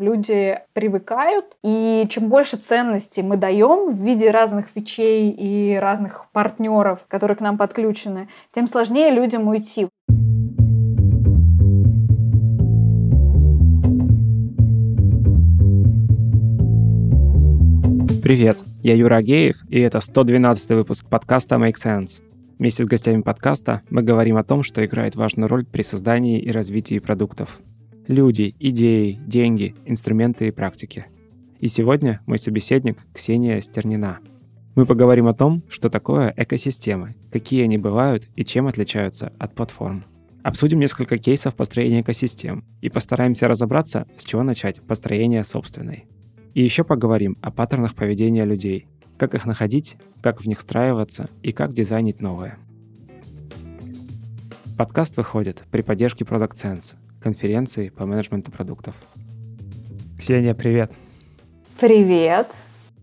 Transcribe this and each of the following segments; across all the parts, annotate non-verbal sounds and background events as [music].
люди привыкают, и чем больше ценностей мы даем в виде разных фичей и разных партнеров, которые к нам подключены, тем сложнее людям уйти. Привет, я Юра Агеев, и это 112 выпуск подкаста Make Sense. Вместе с гостями подкаста мы говорим о том, что играет важную роль при создании и развитии продуктов. Люди, идеи, деньги, инструменты и практики. И сегодня мой собеседник Ксения Стернина. Мы поговорим о том, что такое экосистемы, какие они бывают и чем отличаются от платформ. Обсудим несколько кейсов построения экосистем и постараемся разобраться, с чего начать построение собственной. И еще поговорим о паттернах поведения людей, как их находить, как в них встраиваться и как дизайнить новое. Подкаст выходит при поддержке Product Sense, конференции по менеджменту продуктов. Ксения, привет. Привет.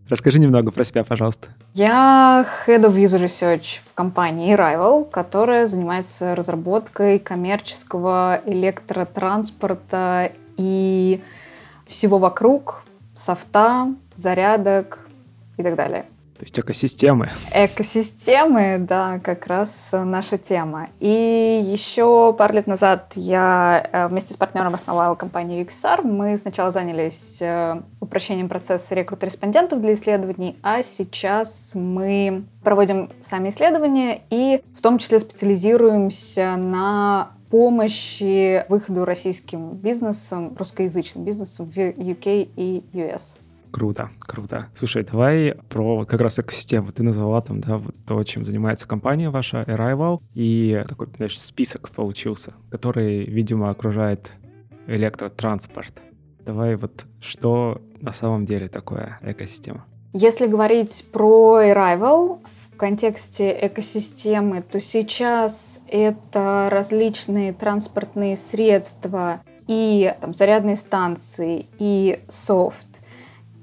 Расскажи немного про себя, пожалуйста. Я Head of User Research в компании Arrival, которая занимается разработкой коммерческого электротранспорта и всего вокруг, софта, зарядок и так далее. То есть экосистемы. Экосистемы, да, как раз наша тема. И еще пару лет назад я э, вместе с партнером основала компанию XR. Мы сначала занялись э, упрощением процесса рекрута респондентов для исследований, а сейчас мы проводим сами исследования и в том числе специализируемся на помощи выходу российским бизнесам, русскоязычным бизнесам в UK и US. Круто, круто. Слушай, давай про как раз экосистему. Ты назвала там, да, вот то, чем занимается компания ваша, Arrival, и такой, знаешь, список получился, который, видимо, окружает электротранспорт. Давай вот что на самом деле такое экосистема? Если говорить про Arrival в контексте экосистемы, то сейчас это различные транспортные средства и там, зарядные станции, и софт,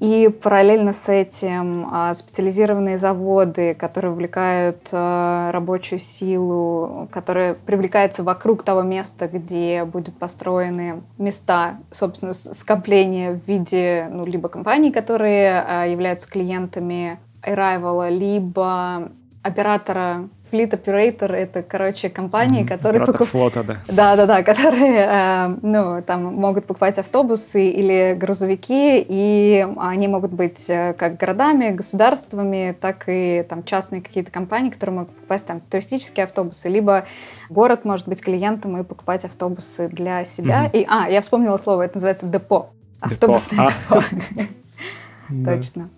и параллельно с этим а, специализированные заводы, которые увлекают а, рабочую силу, которые привлекаются вокруг того места, где будут построены места, собственно, скопления в виде ну, либо компаний, которые а, являются клиентами Arrival, либо оператора Fleet Operator — это, короче, компании, mm-hmm. которые покупают... флота, да. Да-да-да, [laughs] которые, э, ну, там, могут покупать автобусы или грузовики, и они могут быть э, как городами, государствами, так и там частные какие-то компании, которые могут покупать там туристические автобусы, либо город может быть клиентом и покупать автобусы для себя. Mm-hmm. И, а, я вспомнила слово, это называется депо. Автобусное депо. [laughs] А. Точно.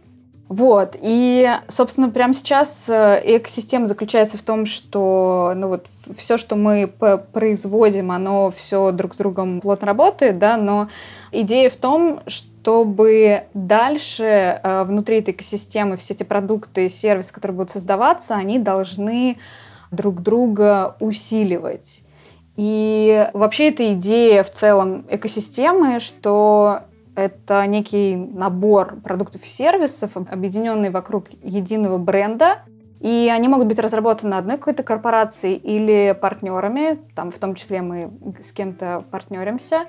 Вот. И, собственно, прямо сейчас э, экосистема заключается в том, что ну, вот, все, что мы производим, оно все друг с другом плотно работает, да, но идея в том, чтобы дальше э, внутри этой экосистемы все эти продукты и сервисы, которые будут создаваться, они должны друг друга усиливать. И вообще эта идея в целом экосистемы, что это некий набор продуктов и сервисов, объединенный вокруг единого бренда, и они могут быть разработаны одной какой-то корпорацией или партнерами, там в том числе мы с кем-то партнеримся.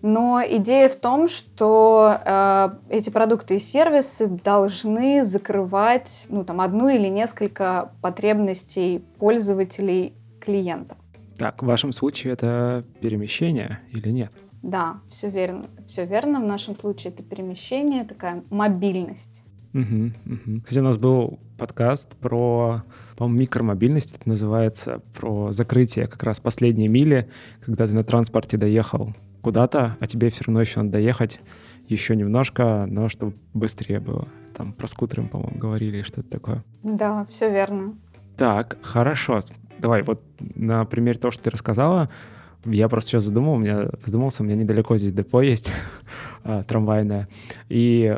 Но идея в том, что э, эти продукты и сервисы должны закрывать ну, там, одну или несколько потребностей пользователей клиента. Так, в вашем случае это перемещение или нет? Да, все верно. Все верно. В нашем случае это перемещение, такая мобильность. Угу, угу. Кстати, у нас был подкаст про, по-моему, микромобильность, это называется, про закрытие как раз последней мили, когда ты на транспорте доехал куда-то, а тебе все равно еще надо доехать еще немножко, но чтобы быстрее было. Там про скутеры, по-моему, говорили, что-то такое. Да, все верно. Так, хорошо. Давай, вот на примере того, что ты рассказала, я просто сейчас задумал, у меня задумался, у меня недалеко здесь депо есть [laughs] а, трамвайное. И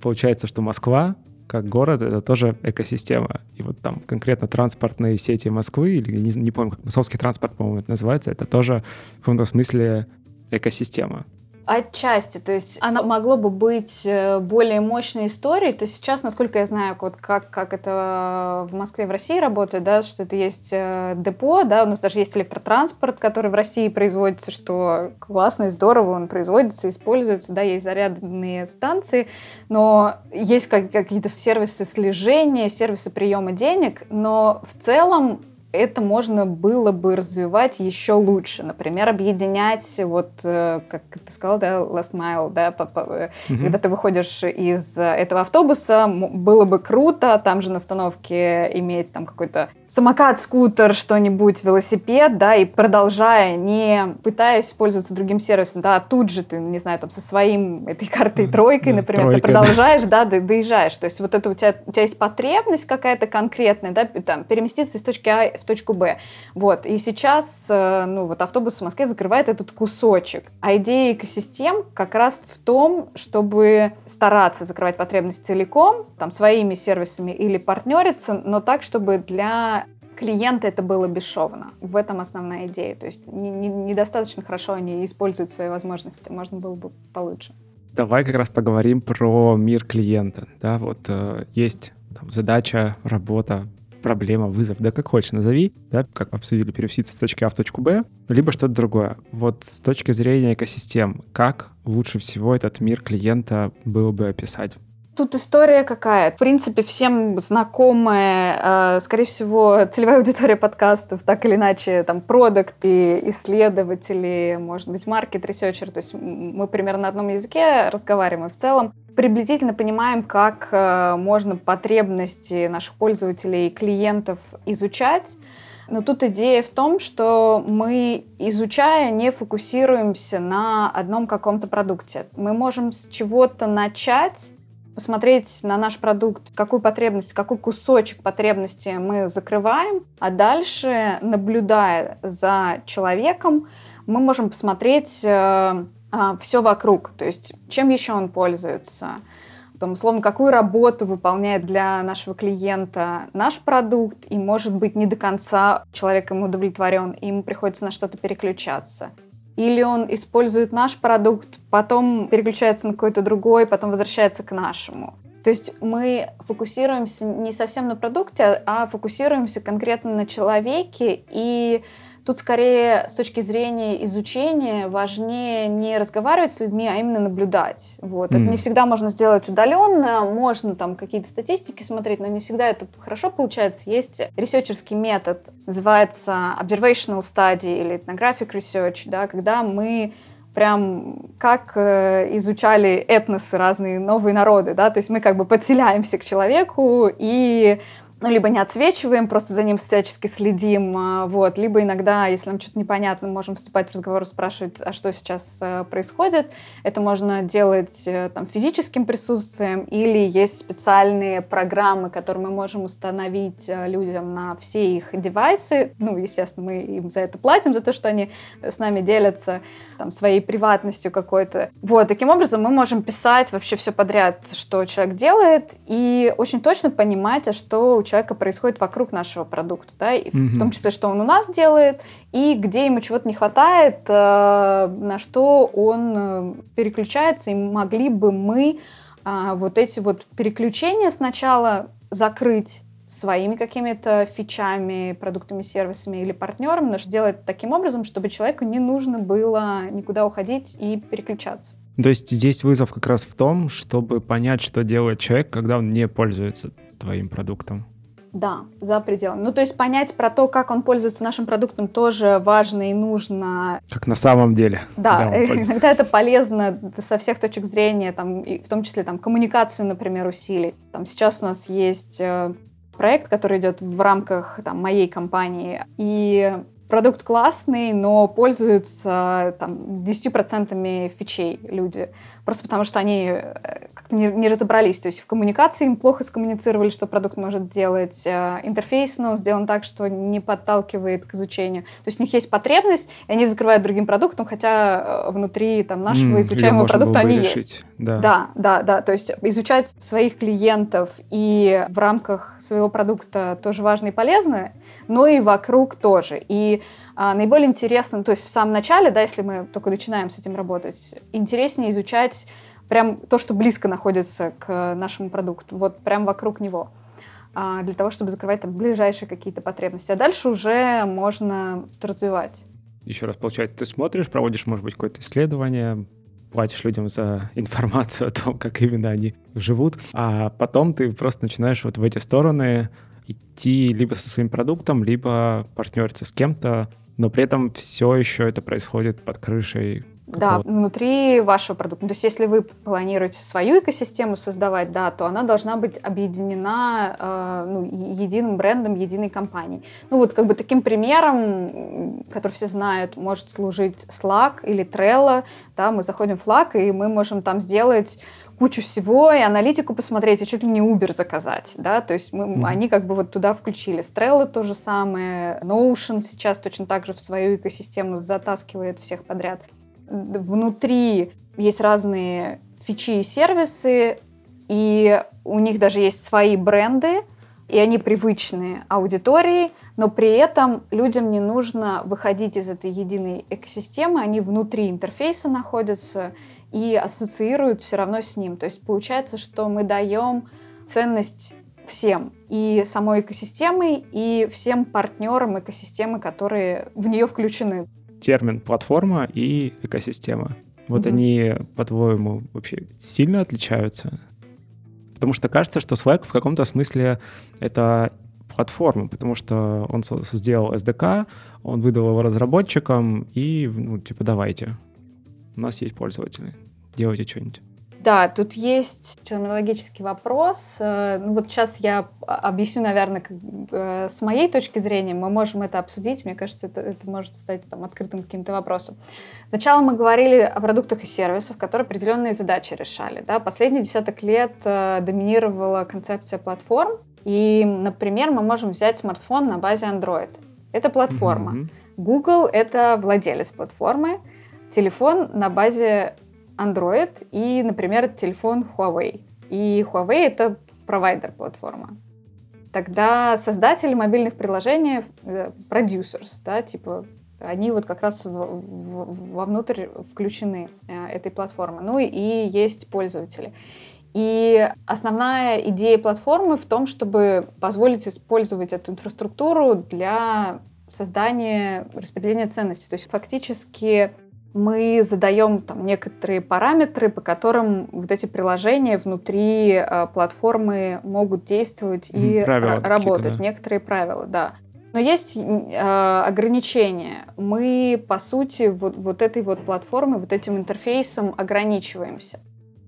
получается, что Москва, как город, это тоже экосистема. И вот там конкретно транспортные сети Москвы, или не, не помню, как московский транспорт, по-моему, это называется, это тоже в каком-то смысле экосистема. Отчасти, то есть она могло бы быть э, более мощной историей. То сейчас, насколько я знаю, вот как, как это в Москве, в России работает, да, что это есть э, депо, да, у нас даже есть электротранспорт, который в России производится, что классно и здорово, он производится, используется, да, есть зарядные станции, но есть как, какие-то сервисы слежения, сервисы приема денег, но в целом это можно было бы развивать еще лучше. Например, объединять, вот, э, как ты сказал, да, last mile, да, угу. когда ты выходишь из этого автобуса, было бы круто там же на остановке иметь там какой-то самокат, скутер, что-нибудь, велосипед, да, и продолжая, не пытаясь пользоваться другим сервисом, да, тут же ты, не знаю, там, со своим этой картой тройкой, например, Тройка, ты продолжаешь, да, да доезжаешь. То есть вот это у тебя, у тебя есть потребность какая-то конкретная, да, там, переместиться из точки А в точку Б. Вот. И сейчас, э, ну, вот автобус в Москве закрывает этот кусочек. А идея экосистем как раз в том, чтобы стараться закрывать потребность целиком, там, своими сервисами или партнериться, но так, чтобы для клиента это было бесшовно. В этом основная идея. То есть недостаточно хорошо они используют свои возможности. Можно было бы получше. Давай как раз поговорим про мир клиента. Да, вот э, есть там, задача, работа, проблема, вызов, да как хочешь назови, да, как обсудили, перевести с точки А в точку Б, либо что-то другое. Вот с точки зрения экосистем, как лучше всего этот мир клиента было бы описать? Тут история какая? В принципе, всем знакомая, э, скорее всего, целевая аудитория подкастов, так или иначе, там, продакты, исследователи, может быть, market researcher. То есть мы примерно на одном языке разговариваем. И в целом приблизительно понимаем, как э, можно потребности наших пользователей и клиентов изучать. Но тут идея в том, что мы, изучая, не фокусируемся на одном каком-то продукте. Мы можем с чего-то начать, посмотреть на наш продукт, какую потребность, какой кусочек потребности мы закрываем, а дальше, наблюдая за человеком, мы можем посмотреть э, э, все вокруг, то есть чем еще он пользуется, там, условно, какую работу выполняет для нашего клиента наш продукт, и, может быть, не до конца человек ему удовлетворен, и ему приходится на что-то переключаться или он использует наш продукт, потом переключается на какой-то другой, потом возвращается к нашему. То есть мы фокусируемся не совсем на продукте, а фокусируемся конкретно на человеке и Тут скорее с точки зрения изучения важнее не разговаривать с людьми, а именно наблюдать. Вот. Mm. Это не всегда можно сделать удаленно, можно там какие-то статистики смотреть, но не всегда это хорошо получается. Есть ресерчерский метод, называется observational study или ethnographic research, да, когда мы прям как э, изучали этносы разные новые народы, да, то есть мы как бы подселяемся к человеку и ну, либо не отсвечиваем, просто за ним всячески следим, а, вот, либо иногда, если нам что-то непонятно, можем вступать в разговор, спрашивать, а что сейчас э, происходит. Это можно делать э, там физическим присутствием, или есть специальные программы, которые мы можем установить э, людям на все их девайсы. Ну, естественно, мы им за это платим, за то, что они с нами делятся там, своей приватностью какой-то. Вот, таким образом мы можем писать вообще все подряд, что человек делает, и очень точно понимать, а что человека происходит вокруг нашего продукта, да, и mm-hmm. в том числе, что он у нас делает, и где ему чего-то не хватает, э, на что он э, переключается, и могли бы мы э, вот эти вот переключения сначала закрыть своими какими-то фичами, продуктами, сервисами или партнером, но делать таким образом, чтобы человеку не нужно было никуда уходить и переключаться. То есть здесь вызов как раз в том, чтобы понять, что делает человек, когда он не пользуется твоим продуктом. Да, за пределами. Ну, то есть понять про то, как он пользуется нашим продуктом, тоже важно и нужно. Как на самом деле. Да, иногда это полезно со всех точек зрения, там, и в том числе там, коммуникацию, например, усилить. Там, сейчас у нас есть э, проект, который идет в рамках там, моей компании, и продукт классный, но пользуются там, 10% фичей люди. Просто потому что они э, как-то не, не разобрались. То есть в коммуникации им плохо скоммуницировали, что продукт может делать. Э, интерфейс ну, сделан так, что не подталкивает к изучению. То есть у них есть потребность, и они закрывают другим продуктом, хотя э, внутри там, нашего mm, изучаемого продукта они решить. есть. Да. Да, да, да. То есть изучать своих клиентов и в рамках своего продукта тоже важно и полезно, но и вокруг тоже. И а, наиболее интересно, то есть в самом начале, да, если мы только начинаем с этим работать, интереснее изучать прям то, что близко находится к нашему продукту, вот прям вокруг него а, для того, чтобы закрывать там ближайшие какие-то потребности. А дальше уже можно развивать. Еще раз, получается, ты смотришь, проводишь, может быть, какое-то исследование, платишь людям за информацию о том, как именно они живут, а потом ты просто начинаешь вот в эти стороны идти либо со своим продуктом, либо партнериться с кем-то, но при этом все еще это происходит под крышей да, внутри вашего продукта. То есть, если вы планируете свою экосистему создавать, да, то она должна быть объединена э, ну, единым брендом, единой компанией. Ну, вот как бы таким примером, который все знают, может служить Slack или Trello. Да, мы заходим в Slack, и мы можем там сделать кучу всего, и аналитику посмотреть, и чуть ли не Uber заказать, да, то есть мы, mm-hmm. они как бы вот туда включили. Trello то же самое, Notion сейчас точно так же в свою экосистему затаскивает всех подряд внутри есть разные фичи и сервисы, и у них даже есть свои бренды, и они привычные аудитории, но при этом людям не нужно выходить из этой единой экосистемы, они внутри интерфейса находятся и ассоциируют все равно с ним. То есть получается, что мы даем ценность всем, и самой экосистемой, и всем партнерам экосистемы, которые в нее включены термин платформа и экосистема. Вот mm-hmm. они, по-твоему, вообще сильно отличаются? Потому что кажется, что Slack в каком-то смысле это платформа, потому что он сделал SDK, он выдал его разработчикам и, ну, типа, давайте. У нас есть пользователи, делайте что-нибудь. Да, тут есть терминологический вопрос. Э, ну вот сейчас я объясню, наверное, как, э, с моей точки зрения, мы можем это обсудить. Мне кажется, это, это может стать там, открытым каким-то вопросом. Сначала мы говорили о продуктах и сервисах, которые определенные задачи решали. Да? Последние десяток лет э, доминировала концепция платформ. И, например, мы можем взять смартфон на базе Android. Это платформа. Mm-hmm. Google — это владелец платформы. Телефон на базе Android и, например, телефон Huawei. И Huawei — это провайдер-платформа. Тогда создатели мобильных приложений, э, продюсерс, да, типа, они вот как раз вовнутрь включены э, этой платформы. Ну и есть пользователи. И основная идея платформы в том, чтобы позволить использовать эту инфраструктуру для создания распределения ценностей. То есть фактически мы задаем там некоторые параметры, по которым вот эти приложения внутри э, платформы могут действовать и правила работать. Да. Некоторые правила, да. Но есть э, ограничения. Мы, по сути, вот, вот этой вот платформой, вот этим интерфейсом ограничиваемся.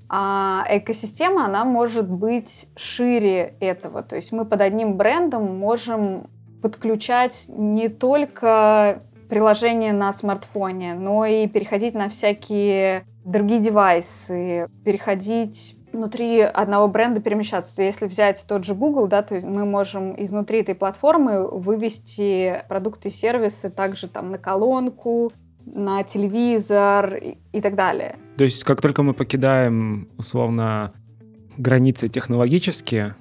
А экосистема, она может быть шире этого. То есть мы под одним брендом можем подключать не только приложение на смартфоне, но и переходить на всякие другие девайсы, переходить внутри одного бренда перемещаться. Если взять тот же Google, да, то мы можем изнутри этой платформы вывести продукты и сервисы также там на колонку, на телевизор и, и так далее. То есть как только мы покидаем условно границы технологические,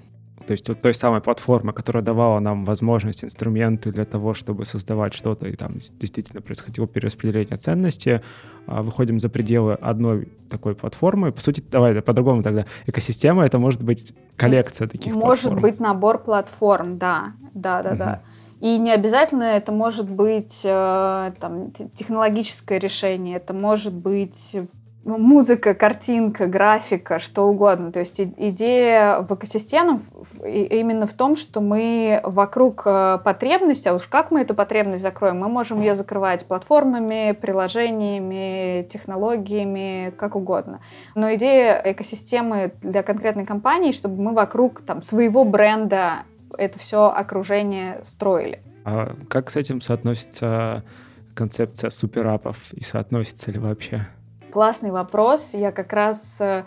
то есть вот той самой платформы, которая давала нам возможность, инструменты для того, чтобы создавать что-то, и там действительно происходило перераспределение ценности, а, выходим за пределы одной такой платформы. По сути, давай по-другому тогда. Экосистема — это может быть коллекция таких может платформ. Может быть набор платформ, да. Да, да, угу. да. И не обязательно это может быть э, там, технологическое решение, это может быть музыка, картинка, графика, что угодно. То есть идея в экосистемах именно в том, что мы вокруг э, потребности, а уж как мы эту потребность закроем, мы можем ее закрывать платформами, приложениями, технологиями, как угодно. Но идея экосистемы для конкретной компании, чтобы мы вокруг там, своего бренда это все окружение строили. А как с этим соотносится концепция суперапов и соотносится ли вообще? Классный вопрос. Я как раз э,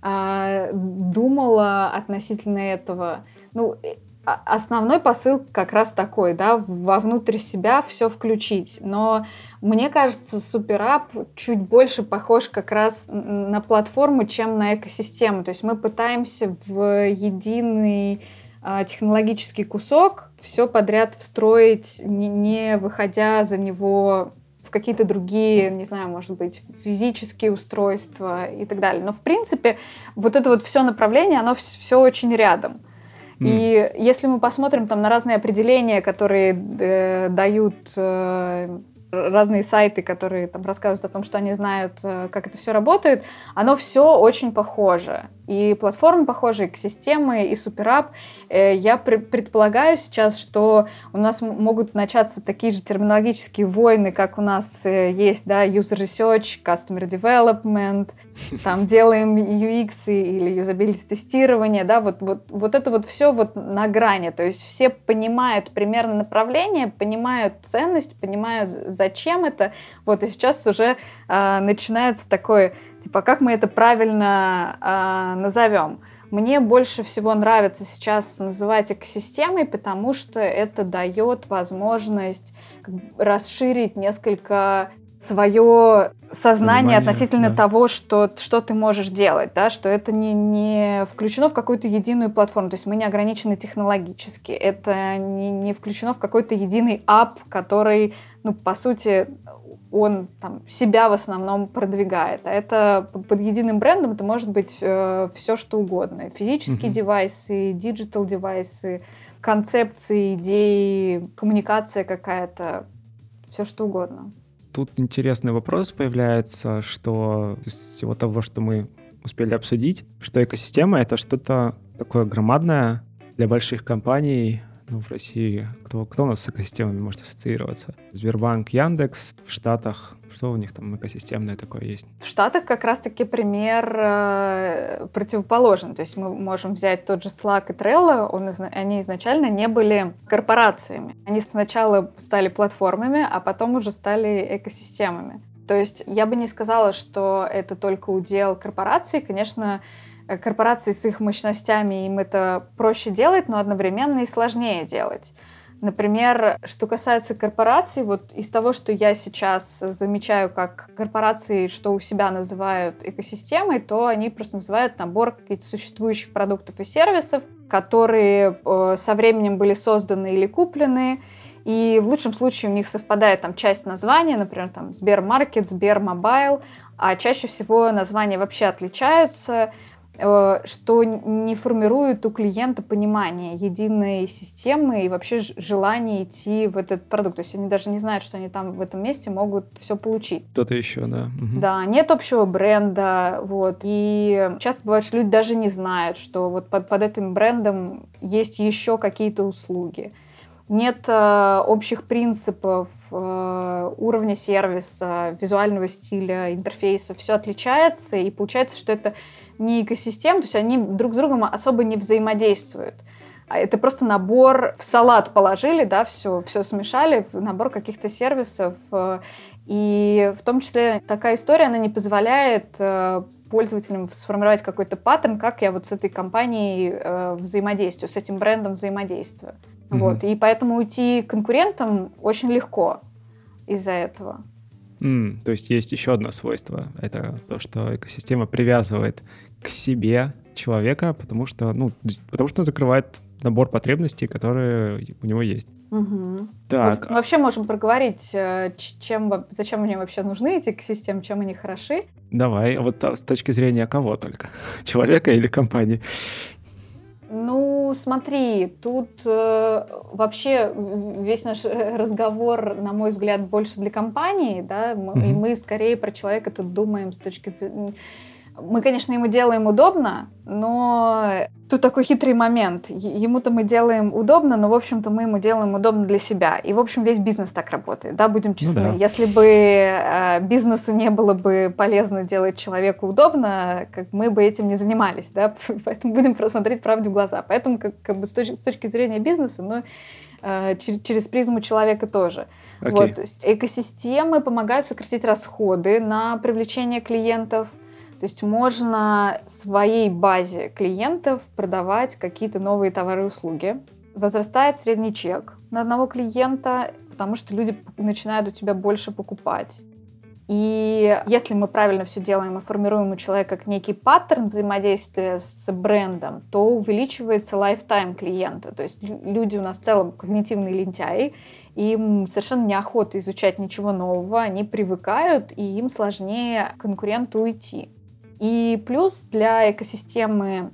а, думала относительно этого. Ну, э, основной посыл как раз такой, да, вовнутрь себя все включить. Но мне кажется, суперап чуть больше похож как раз на платформу, чем на экосистему. То есть мы пытаемся в единый а, технологический кусок все подряд встроить, не выходя за него в какие-то другие, не знаю, может быть, физические устройства и так далее. Но, в принципе, вот это вот все направление, оно все очень рядом. И если мы посмотрим там на разные определения, которые э, дают э, разные сайты, которые там рассказывают о том, что они знают, э, как это все работает, оно все очень похоже. И платформы похожи, и экосистемы, и суперап. Э, я предполагаю сейчас, что у нас могут начаться такие же терминологические войны, как у нас э, есть, да, user research, customer development, там делаем UX или юзабилити тестирование, да, вот, вот, вот это вот все вот на грани, то есть все понимают примерно направление, понимают ценность, понимают, зачем это, вот, и сейчас уже э, начинается такое Типа, как мы это правильно э, назовем? Мне больше всего нравится сейчас называть экосистемой, потому что это дает возможность расширить несколько свое сознание Понимание, относительно да. того, что, что ты можешь делать, да, что это не, не включено в какую-то единую платформу, то есть мы не ограничены технологически, это не, не включено в какой-то единый ап, который, ну, по сути, он там себя в основном продвигает. А это под единым брендом это может быть э, все что угодно. Физические mm-hmm. девайсы, digital девайсы, концепции, идеи, коммуникация какая-то, все что угодно. Тут интересный вопрос появляется, что из всего того, что мы успели обсудить, что экосистема — это что-то такое громадное для больших компаний, ну, в России, кто, кто у нас с экосистемами может ассоциироваться? Сбербанк, Яндекс, в Штатах, что у них там экосистемное такое есть? В Штатах как раз-таки пример э, противоположен. То есть мы можем взять тот же Slack и Trello, он, они изначально не были корпорациями. Они сначала стали платформами, а потом уже стали экосистемами. То есть я бы не сказала, что это только удел корпораций. Конечно, корпорации с их мощностями, им это проще делать, но одновременно и сложнее делать. Например, что касается корпораций, вот из того, что я сейчас замечаю, как корпорации, что у себя называют экосистемой, то они просто называют набор каких-то существующих продуктов и сервисов, которые э, со временем были созданы или куплены, и в лучшем случае у них совпадает там часть названия, например, там Сбермаркет, Сбермобайл, а чаще всего названия вообще отличаются. Э, что не формирует у клиента понимание единой системы и вообще желание идти в этот продукт. То есть они даже не знают, что они там в этом месте могут все получить. Кто-то еще, да. Угу. Да, нет общего бренда, вот. И часто бывает, что люди даже не знают, что вот под, под этим брендом есть еще какие-то услуги нет э, общих принципов э, уровня сервиса, визуального стиля, интерфейса, все отличается, и получается, что это не экосистема, то есть они друг с другом особо не взаимодействуют. А это просто набор в салат положили, да, все, все смешали, в набор каких-то сервисов. Э, и в том числе такая история, она не позволяет э, пользователям сформировать какой-то паттерн, как я вот с этой компанией э, взаимодействую, с этим брендом взаимодействую. Mm-hmm. Вот. И поэтому уйти конкурентам очень легко из-за этого. Mm, то есть есть еще одно свойство. Это то, что экосистема привязывает к себе человека, потому что, ну, потому что закрывает набор потребностей, которые у него есть. Угу. Так. Мы вообще можем проговорить, э, чем, зачем мне вообще нужны эти экосистемы, чем они хороши. Давай, вот с точки зрения кого только? [laughs] Человека или компании? Ну, смотри, тут э, вообще весь наш разговор, на мой взгляд, больше для компании, да, мы, mm-hmm. и мы скорее про человека тут думаем с точки зрения мы, конечно, ему делаем удобно, но тут такой хитрый момент. Ему-то мы делаем удобно, но, в общем-то, мы ему делаем удобно для себя. И, в общем, весь бизнес так работает, да, будем честны. Ну, да. Если бы э, бизнесу не было бы полезно делать человеку удобно, как мы бы этим не занимались, да, [laughs] поэтому будем просмотреть правде в глаза. Поэтому, как, как бы с точки, с точки зрения бизнеса, но э, через, через призму человека тоже. Окей. Вот, то есть экосистемы помогают сократить расходы на привлечение клиентов – то есть можно своей базе клиентов продавать какие-то новые товары и услуги. возрастает средний чек на одного клиента, потому что люди начинают у тебя больше покупать. И если мы правильно все делаем и формируем у человека некий паттерн взаимодействия с брендом, то увеличивается lifetime клиента. То есть люди у нас в целом когнитивные лентяи, им совершенно неохота изучать ничего нового, они привыкают, и им сложнее конкуренту уйти. И плюс для экосистемы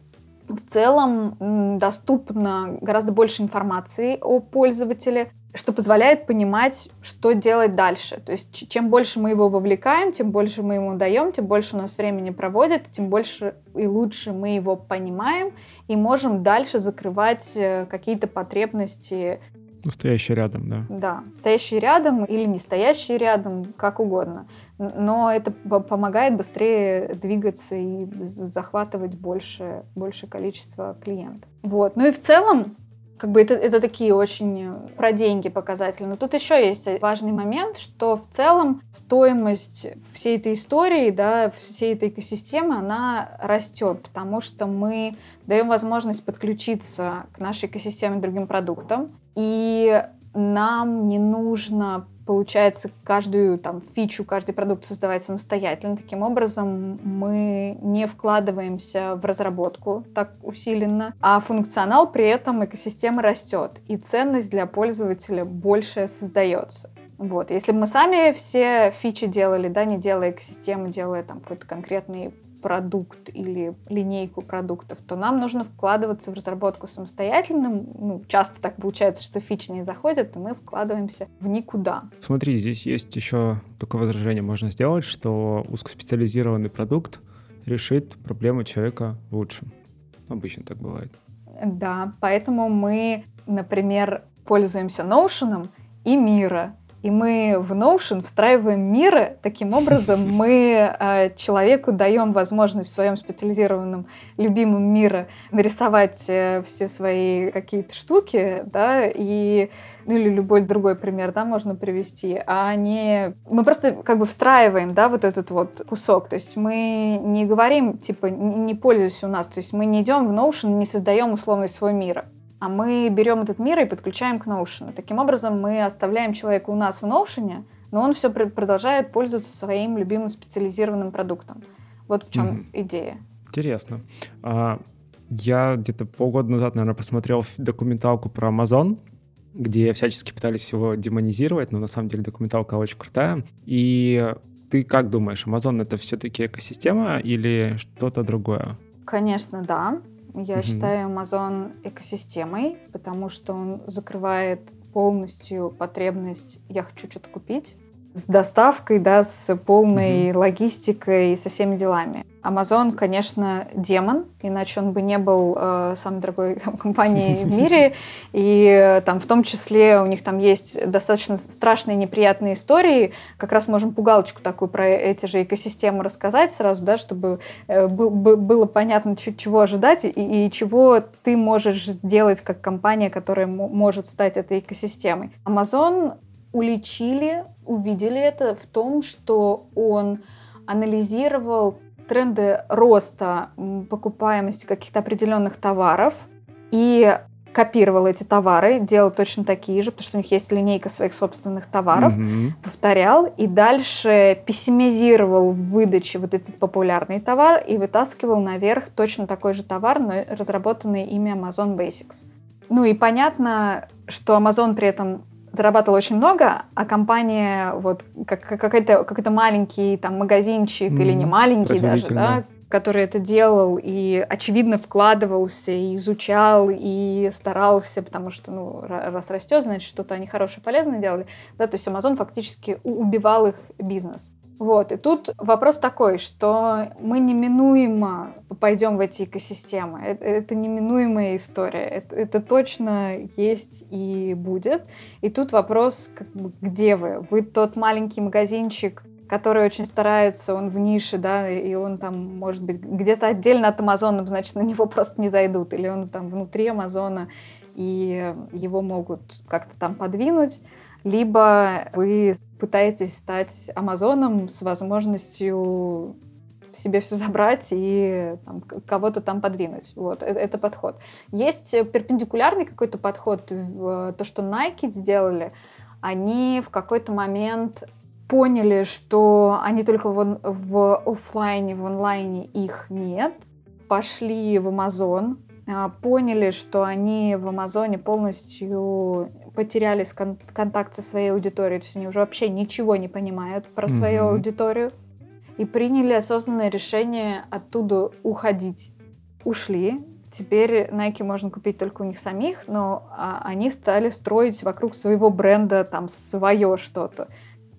в целом доступно гораздо больше информации о пользователе, что позволяет понимать, что делать дальше. То есть чем больше мы его вовлекаем, тем больше мы ему даем, тем больше у нас времени проводит, тем больше и лучше мы его понимаем и можем дальше закрывать э, какие-то потребности. Ну, стоящие рядом, да. Да, стоящие рядом или не стоящие рядом, как угодно. Но это помогает быстрее двигаться и захватывать больше, больше количество клиентов. Вот. Ну и в целом как бы это, это такие очень про деньги показатели. Но тут еще есть важный момент, что в целом стоимость всей этой истории, да, всей этой экосистемы, она растет, потому что мы даем возможность подключиться к нашей экосистеме другим продуктам. И нам не нужно получается каждую там фичу, каждый продукт создавать самостоятельно. Таким образом, мы не вкладываемся в разработку так усиленно, а функционал при этом экосистемы растет, и ценность для пользователя больше создается. Вот. Если бы мы сами все фичи делали, да, не делая экосистему, делая там какой-то конкретный продукт или линейку продуктов, то нам нужно вкладываться в разработку самостоятельно. Ну, часто так получается, что фичи не заходят, и мы вкладываемся в никуда. Смотри, здесь есть еще такое возражение можно сделать, что узкоспециализированный продукт решит проблему человека лучше. Обычно так бывает. Да, поэтому мы, например, пользуемся Notion и Мира и мы в Notion встраиваем миры. Таким образом, [laughs] мы э, человеку даем возможность в своем специализированном любимом мире нарисовать э, все свои какие-то штуки, да, и ну или любой другой пример, да, можно привести, а не... Мы просто как бы встраиваем, да, вот этот вот кусок, то есть мы не говорим, типа, не пользуйся у нас, то есть мы не идем в Notion, не создаем условный свой мир, а мы берем этот мир и подключаем к Notion. Таким образом, мы оставляем человека у нас в Notion, но он все продолжает пользоваться своим любимым специализированным продуктом. Вот в чем mm-hmm. идея. Интересно. А, я где-то полгода назад, наверное, посмотрел документалку про Amazon, где всячески пытались его демонизировать, но на самом деле документалка очень крутая. И ты как думаешь, Amazon это все-таки экосистема или что-то другое? Конечно, да. Я угу. считаю Amazon экосистемой, потому что он закрывает полностью потребность «я хочу что-то купить» с доставкой, да, с полной угу. логистикой и со всеми делами. Amazon, конечно, демон, иначе он бы не был э, самой дорогой [laughs] там, компанией в мире. И э, там в том числе у них там есть достаточно страшные неприятные истории. Как раз можем пугалочку такую про эти же экосистемы рассказать сразу, да, чтобы э, был, было понятно, чего ожидать и, и чего ты можешь сделать как компания, которая может стать этой экосистемой. Amazon уличили, увидели это в том, что он анализировал тренды роста покупаемости каких-то определенных товаров и копировал эти товары, делал точно такие же, потому что у них есть линейка своих собственных товаров, mm-hmm. повторял и дальше пессимизировал в выдаче вот этот популярный товар и вытаскивал наверх точно такой же товар, но разработанный ими Amazon Basics. Ну и понятно, что Amazon при этом зарабатывал очень много, а компания вот как, какой-то какой маленький там магазинчик mm-hmm. или не маленький даже, да, который это делал и очевидно вкладывался и изучал и старался, потому что ну раз растет, значит что-то они хорошее полезное делали, да, то есть Amazon фактически убивал их бизнес. Вот, и тут вопрос такой, что мы неминуемо пойдем в эти экосистемы. Это, это неминуемая история. Это, это точно есть и будет. И тут вопрос, как бы, где вы? Вы тот маленький магазинчик, который очень старается, он в нише, да, и он там, может быть, где-то отдельно от Амазона, значит, на него [laughs] просто не зайдут. Или он там внутри Амазона, и его могут как-то там подвинуть либо вы пытаетесь стать Амазоном с возможностью себе все забрать и кого-то там подвинуть. Вот, это, это подход. Есть перпендикулярный какой-то подход, то, что Nike сделали, они в какой-то момент поняли, что они только в, в офлайне, в онлайне их нет, пошли в Amazon, а, поняли, что они в Амазоне полностью потеряли кон- контакт со своей аудиторией, то есть они уже вообще ничего не понимают про mm-hmm. свою аудиторию, и приняли осознанное решение оттуда уходить. Ушли. Теперь Nike можно купить только у них самих, но а, они стали строить вокруг своего бренда там свое что-то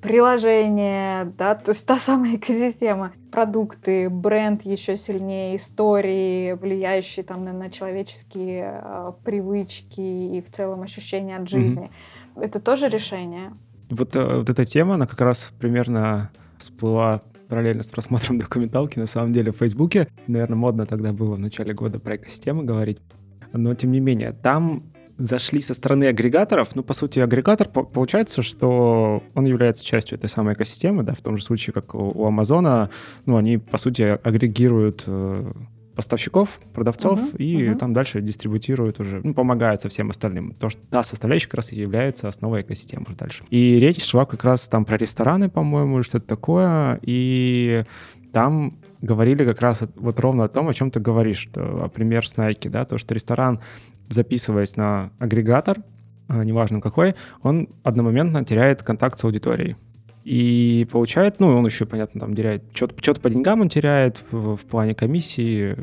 приложение, да, то есть та самая экосистема, продукты, бренд еще сильнее, истории, влияющие там на, на человеческие э, привычки и в целом ощущения от жизни. Mm-hmm. Это тоже решение. Вот, э, вот эта тема, она как раз примерно всплыла параллельно с просмотром [laughs] документалки, на самом деле, в Фейсбуке. Наверное, модно тогда было в начале года про экосистемы говорить. Но, тем не менее, там зашли со стороны агрегаторов, ну, по сути, агрегатор, получается, что он является частью этой самой экосистемы, да, в том же случае, как у Амазона, ну, они, по сути, агрегируют э, поставщиков, продавцов, uh-huh, и uh-huh. там дальше дистрибутируют уже, ну, помогают со всем остальным. То, что та составляющая как раз и является основой экосистемы дальше. И речь шла как раз там про рестораны, по-моему, или что-то такое, и там говорили как раз вот ровно о том, о чем ты говоришь, что, пример с Nike, да, то, что ресторан записываясь на агрегатор, а, неважно какой, он одномоментно теряет контакт с аудиторией. И получает, ну, он еще, понятно, там теряет, что-то, что по деньгам он теряет в, в плане комиссии,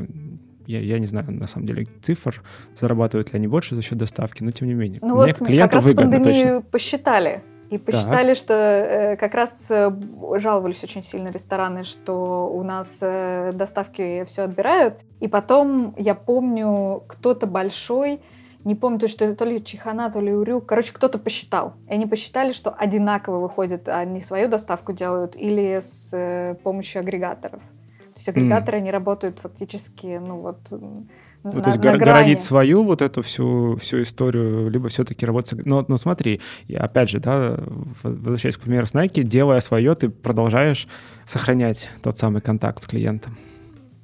я, я не знаю, на самом деле, цифр, зарабатывают ли они больше за счет доставки, но тем не менее. Ну вот как раз выгодно, пандемию точно. посчитали, и посчитали, так. что э, как раз э, жаловались очень сильно рестораны, что у нас э, доставки все отбирают. И потом, я помню, кто-то большой, не помню, то, что то ли Чихана, то ли Урю, короче, кто-то посчитал. И они посчитали, что одинаково выходит, они свою доставку делают или с э, помощью агрегаторов. То есть агрегаторы, mm. они работают фактически, ну вот ну, на, то есть городить свою вот эту всю, всю историю, либо все-таки работать... Но, но смотри, и опять же, да, возвращаясь к примеру с Nike, делая свое, ты продолжаешь сохранять тот самый контакт с клиентом.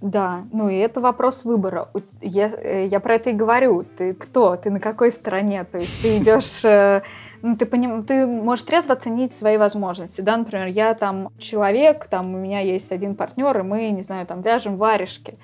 Да, ну и это вопрос выбора. Я, э, я про это и говорю. Ты кто? Ты на какой стороне? То есть ты идешь э, ну, ты, поним... ты можешь трезво оценить свои возможности, да, например, я там человек, там у меня есть один партнер, и мы, не знаю, там вяжем варежки,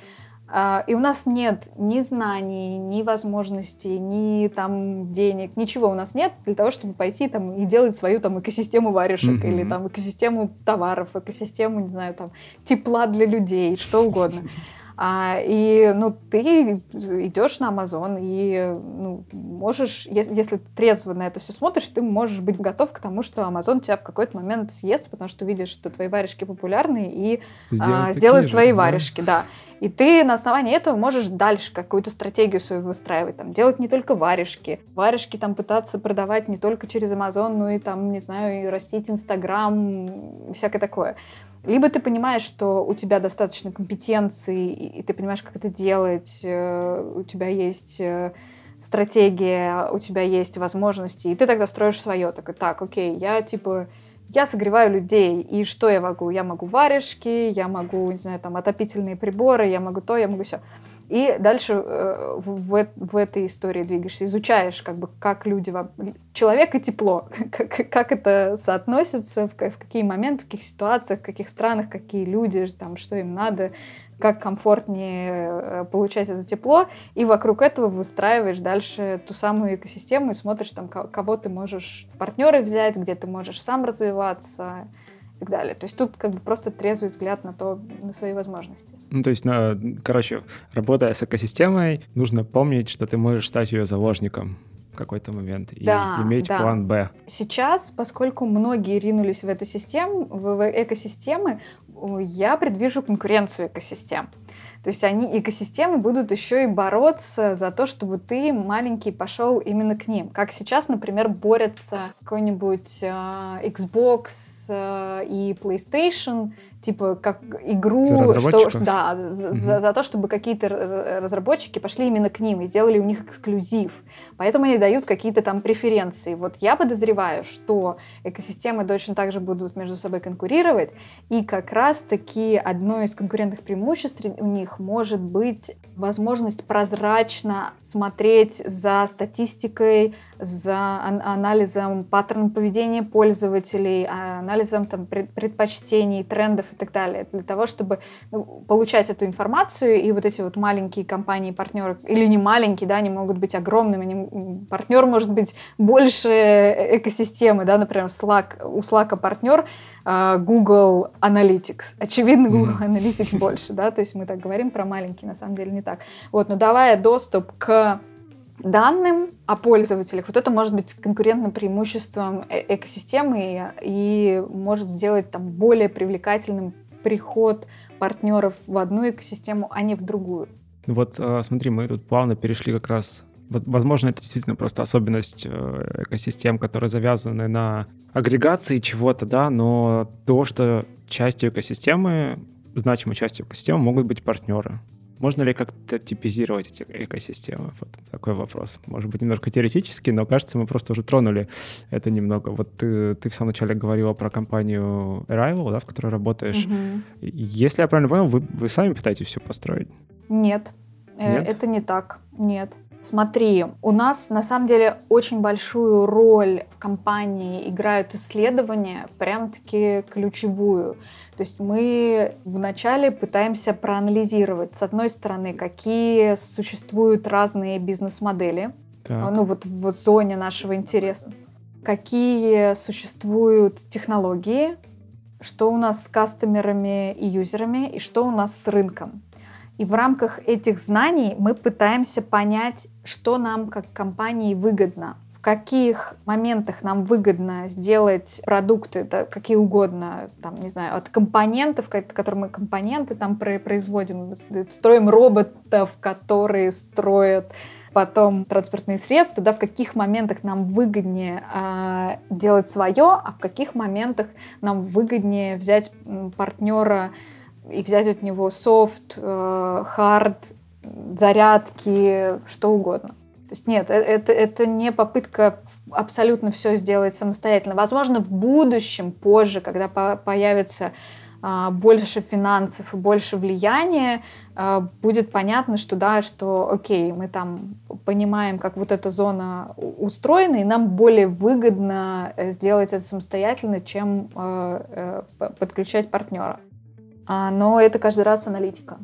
и у нас нет ни знаний, ни возможностей, ни там денег, ничего у нас нет для того, чтобы пойти там и делать свою там экосистему варежек mm-hmm. или там экосистему товаров, экосистему, не знаю, там тепла для людей, что угодно. [laughs] А, и ну, ты идешь на Amazon и ну, можешь, если, если трезво на это все смотришь, ты можешь быть готов к тому, что Amazon тебя в какой-то момент съест, потому что видишь, что твои варежки популярны и а, сделает свои же, варежки, да. да. И ты на основании этого можешь дальше какую-то стратегию свою выстраивать, там, делать не только варежки, варежки там пытаться продавать не только через Amazon, но и там, не знаю, и растить Инстаграм, всякое такое. Либо ты понимаешь, что у тебя достаточно компетенций, и ты понимаешь, как это делать, э, у тебя есть э, стратегия, у тебя есть возможности, и ты тогда строишь свое. Такой, так, окей, я типа я согреваю людей, и что я могу? Я могу варежки, я могу, не знаю, там, отопительные приборы, я могу то, я могу все. И дальше э, в, в этой истории двигаешься, изучаешь, как бы, как люди вам... Человек и тепло, [laughs] как, как это соотносится, в, в какие моменты, в каких ситуациях, в каких странах, какие люди, там, что им надо, как комфортнее э, получать это тепло, и вокруг этого выстраиваешь дальше ту самую экосистему и смотришь, там, кого ты можешь в партнеры взять, где ты можешь сам развиваться, и так далее. То есть тут как бы просто трезвый взгляд на то, на свои возможности. Ну, то есть, на, короче, работая с экосистемой, нужно помнить, что ты можешь стать ее заложником в какой-то момент и да, иметь да. план Б. Сейчас, поскольку многие ринулись в эту систему, в экосистемы, я предвижу конкуренцию экосистем. То есть они, экосистемы будут еще и бороться за то, чтобы ты, маленький, пошел именно к ним. Как сейчас, например, борются какой-нибудь э, Xbox э, и PlayStation типа как игру, что, да, угу. за, за то, чтобы какие-то разработчики пошли именно к ним и сделали у них эксклюзив. Поэтому они дают какие-то там преференции. Вот я подозреваю, что экосистемы точно так же будут между собой конкурировать, и как раз-таки одно из конкурентных преимуществ у них может быть возможность прозрачно смотреть за статистикой, за анализом паттерна поведения пользователей, анализом там, предпочтений, трендов и так далее, для того, чтобы ну, получать эту информацию, и вот эти вот маленькие компании, партнеры, или не маленькие, да, они могут быть огромными, они, партнер может быть больше экосистемы, да, например, Slack, у Slack партнер а, Google Analytics. Очевидно, Google Analytics больше, да, то есть мы так говорим про маленькие, на самом деле не так. Вот, но давая доступ к данным о пользователях, вот это может быть конкурентным преимуществом э экосистемы и, и может сделать там более привлекательным приход партнеров в одну экосистему, а не в другую. Вот а, смотри, мы тут плавно перешли как раз Возможно, это действительно просто особенность э, экосистем, которые завязаны на агрегации чего-то, да, но то, что частью экосистемы, значимой частью экосистемы могут быть партнеры. Можно ли как-то типизировать эти экосистемы? Вот такой вопрос. Может быть, немножко теоретически, но кажется, мы просто уже тронули это немного. Вот ты, ты в самом начале говорила про компанию Arrival, да, в которой работаешь. Угу. Если я правильно понял, вы, вы сами пытаетесь все построить? Нет. Э, Нет? Это не так. Нет. Смотри, у нас на самом деле очень большую роль в компании играют исследования, прям-таки ключевую. То есть мы вначале пытаемся проанализировать, с одной стороны, какие существуют разные бизнес-модели, так. ну вот в зоне нашего интереса, какие существуют технологии, что у нас с кастомерами и юзерами, и что у нас с рынком. И в рамках этих знаний мы пытаемся понять, что нам как компании выгодно, в каких моментах нам выгодно сделать продукты, да, какие угодно, там, не знаю, от компонентов, которые мы компоненты там производим, строим роботов, которые строят потом транспортные средства, да, в каких моментах нам выгоднее э, делать свое, а в каких моментах нам выгоднее взять партнера и взять от него софт, хард, э, зарядки, что угодно. То есть нет, э, это, это не попытка абсолютно все сделать самостоятельно. Возможно, в будущем, позже, когда по появится а, больше финансов и больше влияния, а, будет понятно, что да, что окей, мы там понимаем, как вот эта зона устроена, и нам более выгодно э, сделать это самостоятельно, чем подключать партнера. А, но это каждый раз аналитика.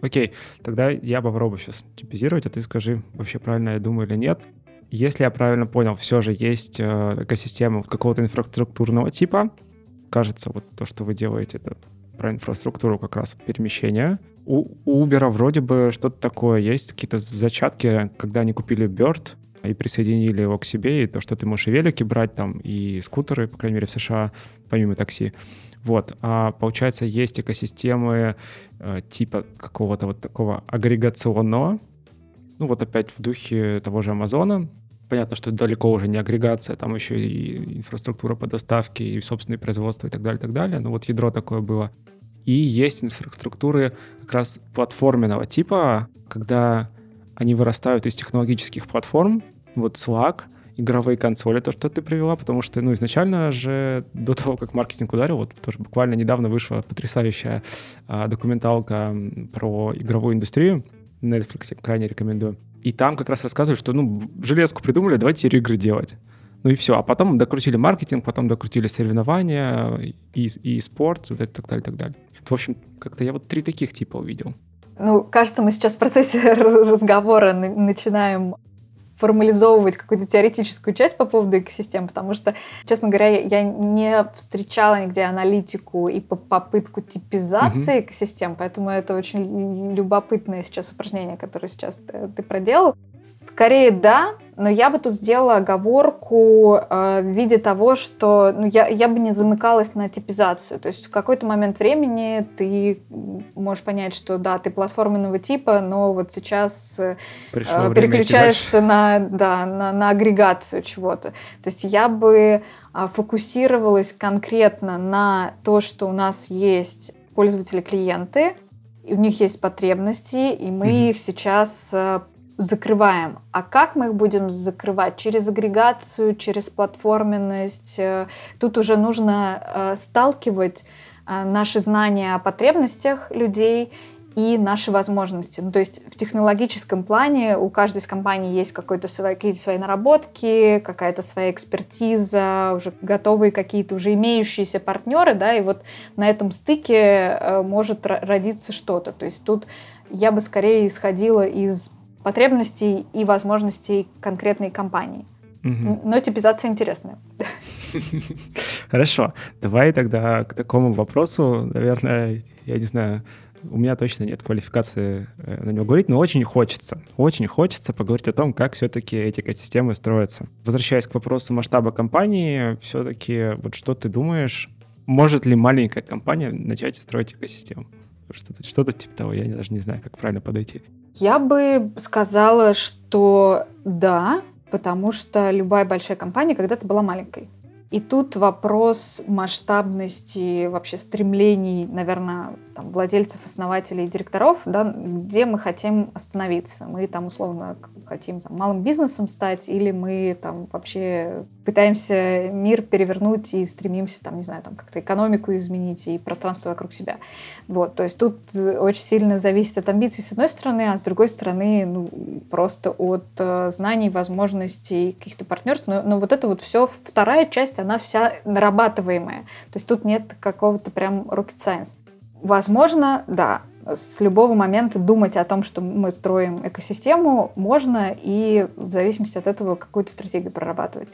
Окей, тогда я попробую сейчас типизировать, а ты скажи, вообще правильно я думаю или нет. Если я правильно понял, все же есть э, экосистема какого-то инфраструктурного типа. Кажется, вот то, что вы делаете, это про инфраструктуру как раз перемещения. У, у Uber вроде бы что-то такое есть, какие-то зачатки, когда они купили Bird и присоединили его к себе, и то, что ты можешь и велики брать там, и скутеры, по крайней мере, в США, помимо такси. Вот, а получается, есть экосистемы э, типа какого-то вот такого агрегационного, ну вот опять в духе того же Амазона. Понятно, что далеко уже не агрегация, там еще и инфраструктура по доставке, и собственное производство и так далее, и так далее. Но вот ядро такое было. И есть инфраструктуры как раз платформенного типа, когда они вырастают из технологических платформ, вот Slack, игровые консоли, то, что ты привела, потому что, ну, изначально же, до того, как маркетинг ударил, вот тоже буквально недавно вышла потрясающая а, документалка про игровую индустрию, Netflix крайне рекомендую. И там как раз рассказывают, что, ну, железку придумали, давайте игры делать. Ну и все. А потом докрутили маркетинг, потом докрутили соревнования и, и спорт, это так далее, так далее. В общем, как-то я вот три таких типа увидел. Ну, кажется, мы сейчас в процессе [laughs] разговора начинаем формализовывать какую-то теоретическую часть по поводу экосистем, потому что, честно говоря, я не встречала нигде аналитику и попытку типизации угу. экосистем, поэтому это очень любопытное сейчас упражнение, которое сейчас ты, ты проделал. Скорее да, но я бы тут сделала оговорку э, в виде того, что ну, я, я бы не замыкалась на типизацию. То есть в какой-то момент времени ты можешь понять, что да, ты платформенного типа, но вот сейчас э, переключаешься на, да, на, на агрегацию чего-то. То есть я бы э, фокусировалась конкретно на то, что у нас есть пользователи-клиенты, у них есть потребности, и мы mm-hmm. их сейчас э, закрываем. А как мы их будем закрывать? Через агрегацию, через платформенность. Э, тут уже нужно э, сталкивать наши знания о потребностях людей и наши возможности. Ну, то есть в технологическом плане у каждой из компаний есть какой-то свои, какие-то свои наработки, какая-то своя экспертиза, уже готовые какие-то уже имеющиеся партнеры, да, и вот на этом стыке э, может родиться что-то. То есть тут я бы скорее исходила из потребностей и возможностей конкретной компании. Угу. Но типизация интересная. Хорошо. Давай тогда к такому вопросу, наверное, я не знаю, у меня точно нет квалификации э, на него говорить, но очень хочется, очень хочется поговорить о том, как все-таки эти экосистемы строятся. Возвращаясь к вопросу масштаба компании, все-таки вот что ты думаешь, может ли маленькая компания начать строить экосистему? Что-то, что-то типа того, я даже не знаю, как правильно подойти. Я бы сказала, что да, потому что любая большая компания когда-то была маленькой. И тут вопрос масштабности, вообще стремлений, наверное, там, владельцев, основателей, директоров, да, где мы хотим остановиться. Мы там условно хотим там, малым бизнесом стать, или мы там вообще пытаемся мир перевернуть и стремимся там, не знаю, там как-то экономику изменить и пространство вокруг себя. Вот, то есть тут очень сильно зависит от амбиций с одной стороны, а с другой стороны, ну, просто от э, знаний, возможностей, каких-то партнерств. Но, но вот это вот все, вторая часть, она вся нарабатываемая. То есть тут нет какого-то прям rocket science. Возможно, да, с любого момента думать о том, что мы строим экосистему, можно и в зависимости от этого какую-то стратегию прорабатывать.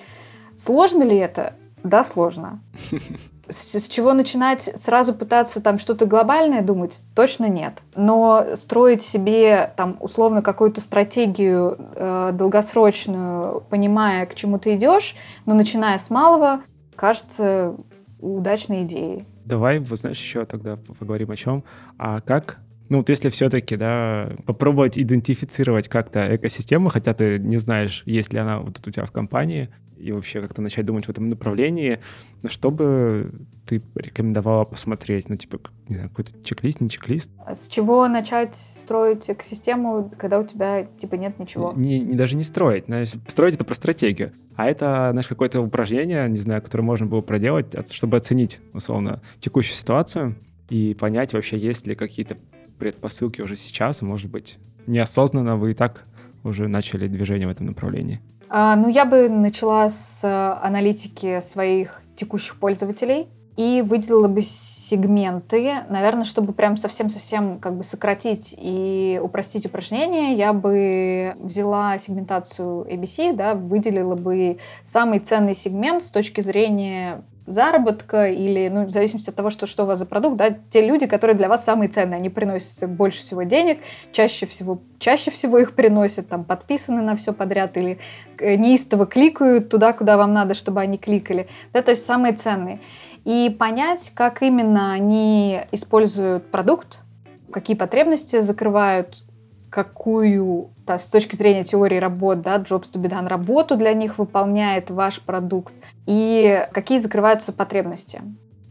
Сложно ли это? Да, сложно. [laughs] С, с чего начинать? Сразу пытаться там что-то глобальное думать? Точно нет. Но строить себе там условно какую-то стратегию э, долгосрочную, понимая, к чему ты идешь, но начиная с малого, кажется удачной идеей. Давай, вот знаешь, еще тогда поговорим о чем. А как ну вот если все-таки, да, попробовать идентифицировать как-то экосистему, хотя ты не знаешь, есть ли она вот у тебя в компании, и вообще как-то начать думать в этом направлении, что бы ты рекомендовала посмотреть? Ну, типа, не знаю, какой-то чек-лист, не чек-лист? С чего начать строить экосистему, когда у тебя, типа, нет ничего? Не, не даже не строить. Знаешь, строить — это про стратегию. А это, знаешь, какое-то упражнение, не знаю, которое можно было проделать, чтобы оценить, условно, текущую ситуацию и понять вообще, есть ли какие-то предпосылки уже сейчас, может быть, неосознанно вы и так уже начали движение в этом направлении. А, ну, я бы начала с э, аналитики своих текущих пользователей и выделила бы сегменты. Наверное, чтобы прям совсем-совсем как бы сократить и упростить упражнение, я бы взяла сегментацию ABC, да, выделила бы самый ценный сегмент с точки зрения заработка или, ну, в зависимости от того, что, что у вас за продукт, да, те люди, которые для вас самые ценные, они приносят больше всего денег, чаще всего, чаще всего их приносят, там, подписаны на все подряд или э, неистово кликают туда, куда вам надо, чтобы они кликали, да, то есть самые ценные. И понять, как именно они используют продукт, какие потребности закрывают, какую, да, с точки зрения теории работ, да, Jobs to be done, работу для них выполняет ваш продукт, и какие закрываются потребности.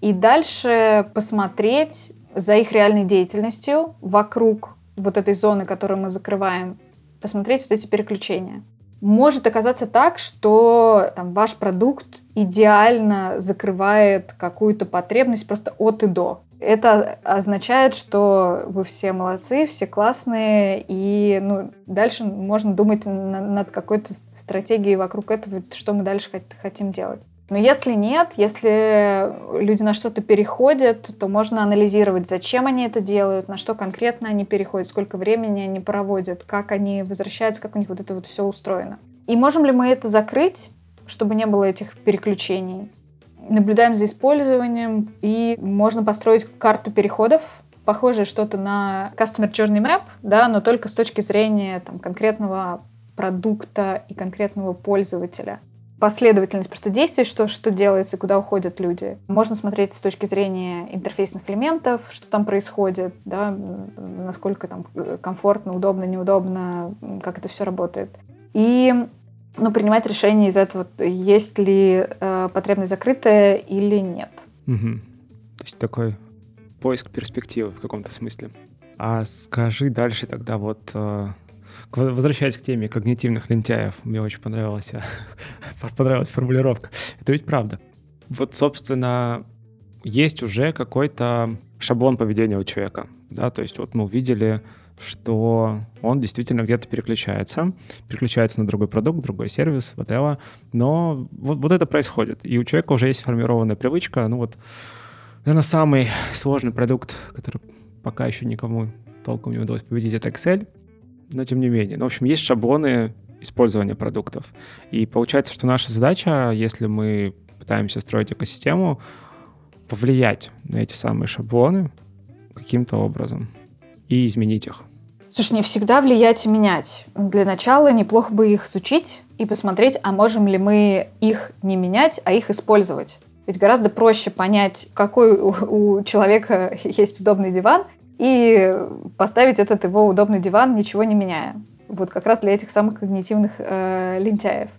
И дальше посмотреть за их реальной деятельностью вокруг вот этой зоны, которую мы закрываем, посмотреть вот эти переключения. Может оказаться так, что там, ваш продукт идеально закрывает какую-то потребность просто от и до. Это означает, что вы все молодцы, все классные, и ну, дальше можно думать над какой-то стратегией вокруг этого, что мы дальше хотим делать. Но если нет, если люди на что-то переходят, то можно анализировать, зачем они это делают, на что конкретно они переходят, сколько времени они проводят, как они возвращаются, как у них вот это вот все устроено. И можем ли мы это закрыть, чтобы не было этих переключений? наблюдаем за использованием, и можно построить карту переходов, похожее что-то на Customer Journey Map, да, но только с точки зрения там, конкретного продукта и конкретного пользователя. Последовательность просто действий, что, что делается, куда уходят люди. Можно смотреть с точки зрения интерфейсных элементов, что там происходит, да, насколько там комфортно, удобно, неудобно, как это все работает. И ну, принимать решение из этого, есть ли э, потребность закрытая или нет. Угу. То есть такой поиск перспективы в каком-то смысле. А скажи дальше тогда вот э, Возвращаясь к теме когнитивных лентяев, мне очень понравилась, [laughs] понравилась формулировка. Это ведь правда. Вот, собственно, есть уже какой-то шаблон поведения у человека. Да? То есть вот мы увидели, что он действительно где-то переключается, переключается на другой продукт, другой сервис, whatever, но вот, вот это происходит. И у человека уже есть сформированная привычка, ну вот, наверное, самый сложный продукт, который пока еще никому толком не удалось победить, это Excel но тем не менее. Ну, в общем, есть шаблоны использования продуктов. И получается, что наша задача, если мы пытаемся строить экосистему, повлиять на эти самые шаблоны каким-то образом и изменить их. Слушай, не всегда влиять и менять. Для начала неплохо бы их изучить и посмотреть, а можем ли мы их не менять, а их использовать. Ведь гораздо проще понять, какой у, у человека [laughs] есть удобный диван, и поставить этот его удобный диван, ничего не меняя. Вот как раз для этих самых когнитивных э, лентяев.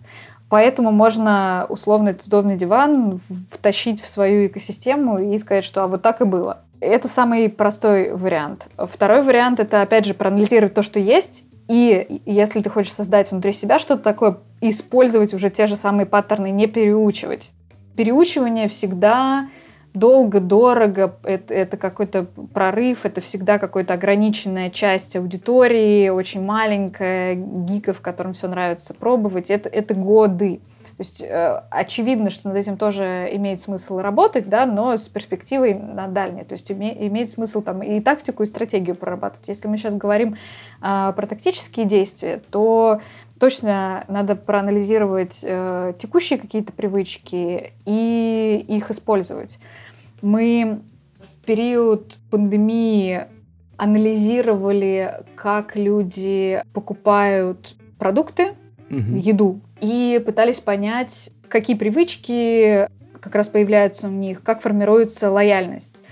Поэтому можно условно этот удобный диван втащить в свою экосистему и сказать, что а вот так и было. Это самый простой вариант. Второй вариант — это, опять же, проанализировать то, что есть, и если ты хочешь создать внутри себя что-то такое, использовать уже те же самые паттерны, не переучивать. Переучивание всегда долго, дорого, это, это какой-то прорыв, это всегда какая-то ограниченная часть аудитории, очень маленькая, гиков, которым все нравится пробовать, это, это годы. То есть э, очевидно, что над этим тоже имеет смысл работать, да, но с перспективой на дальнее. То есть име, имеет смысл там и тактику, и стратегию прорабатывать. Если мы сейчас говорим э, про тактические действия, то точно надо проанализировать э, текущие какие-то привычки и их использовать. Мы в период пандемии анализировали, как люди покупают продукты, угу. еду, и пытались понять, какие привычки как раз появляются у них, как формируется лояльность.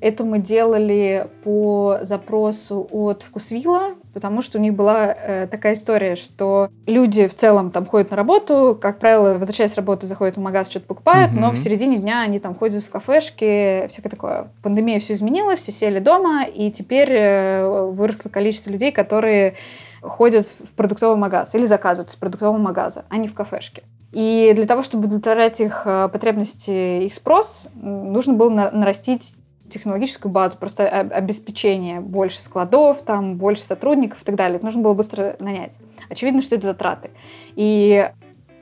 Это мы делали по запросу от Вкусвилла, потому что у них была э, такая история, что люди в целом там ходят на работу, как правило, возвращаясь с работы, заходят в магаз, что-то покупают, mm-hmm. но в середине дня они там ходят в кафешки, всякое такое. Пандемия все изменила, все сели дома, и теперь э, выросло количество людей, которые ходят в продуктовый магаз или заказывают из продуктового магаза, а не в кафешке. И для того, чтобы удовлетворять их э, потребности, их спрос, нужно было нарастить технологическую базу, просто обеспечение больше складов, там больше сотрудников и так далее. Нужно было быстро нанять. Очевидно, что это затраты. И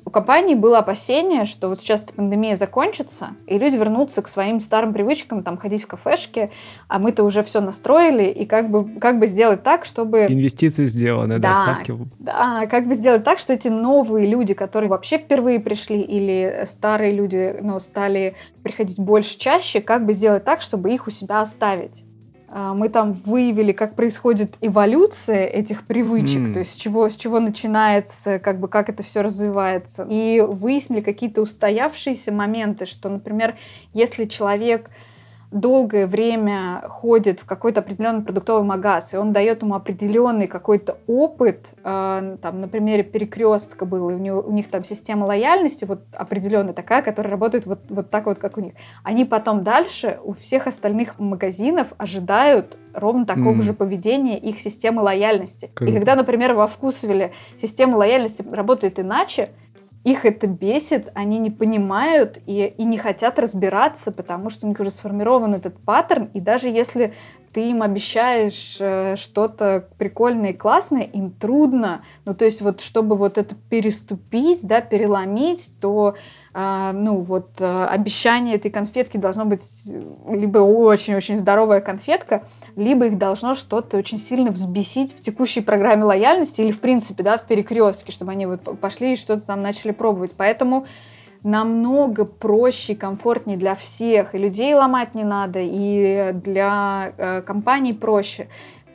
у компании было опасение, что вот сейчас эта пандемия закончится, и люди вернутся к своим старым привычкам, там, ходить в кафешки, а мы-то уже все настроили, и как бы, как бы сделать так, чтобы... Инвестиции сделаны, да, да ставки. Да, как бы сделать так, что эти новые люди, которые вообще впервые пришли, или старые люди, но стали приходить больше, чаще, как бы сделать так, чтобы их у себя оставить. А, мы там выявили, как происходит эволюция этих привычек, mm. то есть с чего, с чего начинается, как бы как это все развивается. И выяснили какие-то устоявшиеся моменты, что, например, если человек долгое время ходит в какой-то определенный продуктовый магаз, и он дает ему определенный какой-то опыт, э, там, на примере перекрестка был, и у, него, у них там система лояльности вот определенная такая, которая работает вот, вот так вот, как у них. Они потом дальше у всех остальных магазинов ожидают ровно такого mm. же поведения их системы лояльности. Круто. И когда, например, во Вкусвилле система лояльности работает иначе, их это бесит, они не понимают и, и не хотят разбираться, потому что у них уже сформирован этот паттерн, и даже если ты им обещаешь э, что-то прикольное и классное, им трудно. Ну, то есть вот, чтобы вот это переступить, да, переломить, то ну вот э, обещание этой конфетки должно быть либо очень-очень здоровая конфетка, либо их должно что-то очень сильно взбесить в текущей программе лояльности или в принципе, да, в перекрестке, чтобы они вот пошли и что-то там начали пробовать. Поэтому намного проще комфортнее для всех. И людей ломать не надо, и для э, компаний проще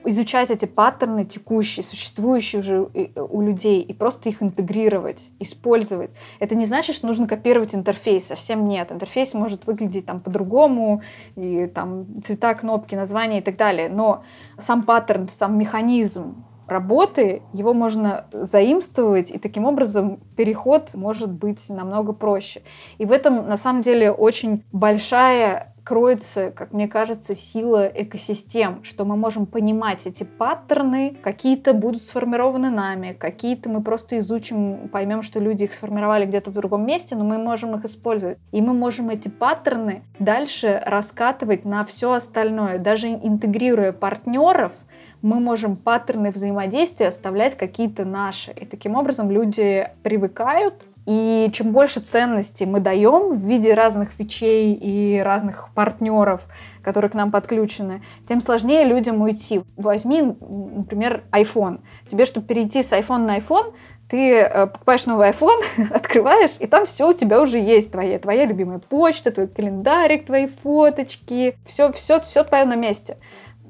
изучать эти паттерны текущие, существующие уже э, у людей, и просто их интегрировать, использовать. Это не значит, что нужно копировать интерфейс, совсем нет. Интерфейс может выглядеть там по-другому, и там цвета, кнопки, названия и так далее, но сам паттерн, сам механизм работы, его можно заимствовать, и таким образом переход может быть намного проще. И в этом, на самом деле, очень большая кроется, как мне кажется, сила экосистем, что мы можем понимать эти паттерны, какие-то будут сформированы нами, какие-то мы просто изучим, поймем, что люди их сформировали где-то в другом месте, но мы можем их использовать. И мы можем эти паттерны дальше раскатывать на все остальное, даже интегрируя партнеров, мы можем паттерны взаимодействия оставлять какие-то наши. И таким образом люди привыкают и чем больше ценностей мы даем в виде разных фичей и разных партнеров, которые к нам подключены, тем сложнее людям уйти. Возьми, например, iPhone. Тебе, чтобы перейти с iPhone на iPhone, ты э, покупаешь новый iPhone, [laughs] открываешь, и там все у тебя уже есть. Твоя, твоя любимая почта, твой календарик, твои фоточки. Все, все, все твое на месте.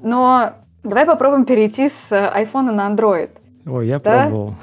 Но давай попробуем перейти с iPhone на Android. Ой, я да? пробовал.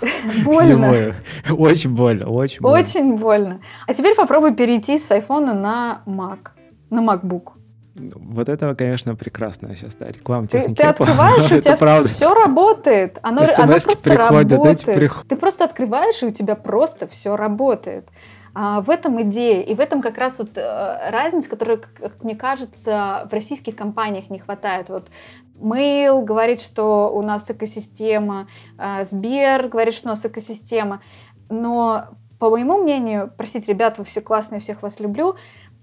[laughs] Больно. Зимой. Очень больно, очень больно. Очень больно. А теперь попробуй перейти с айфона на Mac, на MacBook. Вот это, конечно, прекрасно сейчас, да, реклама техники. Ты, ты открываешь, у [laughs] тебя правда. все работает. Оно, оно просто приходят, работает. Приход... Ты просто открываешь, и у тебя просто все работает. А, в этом идея, и в этом как раз вот э, разница, которая, как мне кажется, в российских компаниях не хватает. Вот Mail говорит, что у нас экосистема, э, Сбер говорит, что у нас экосистема, но по моему мнению, простите, ребят, вы все классные, всех вас люблю,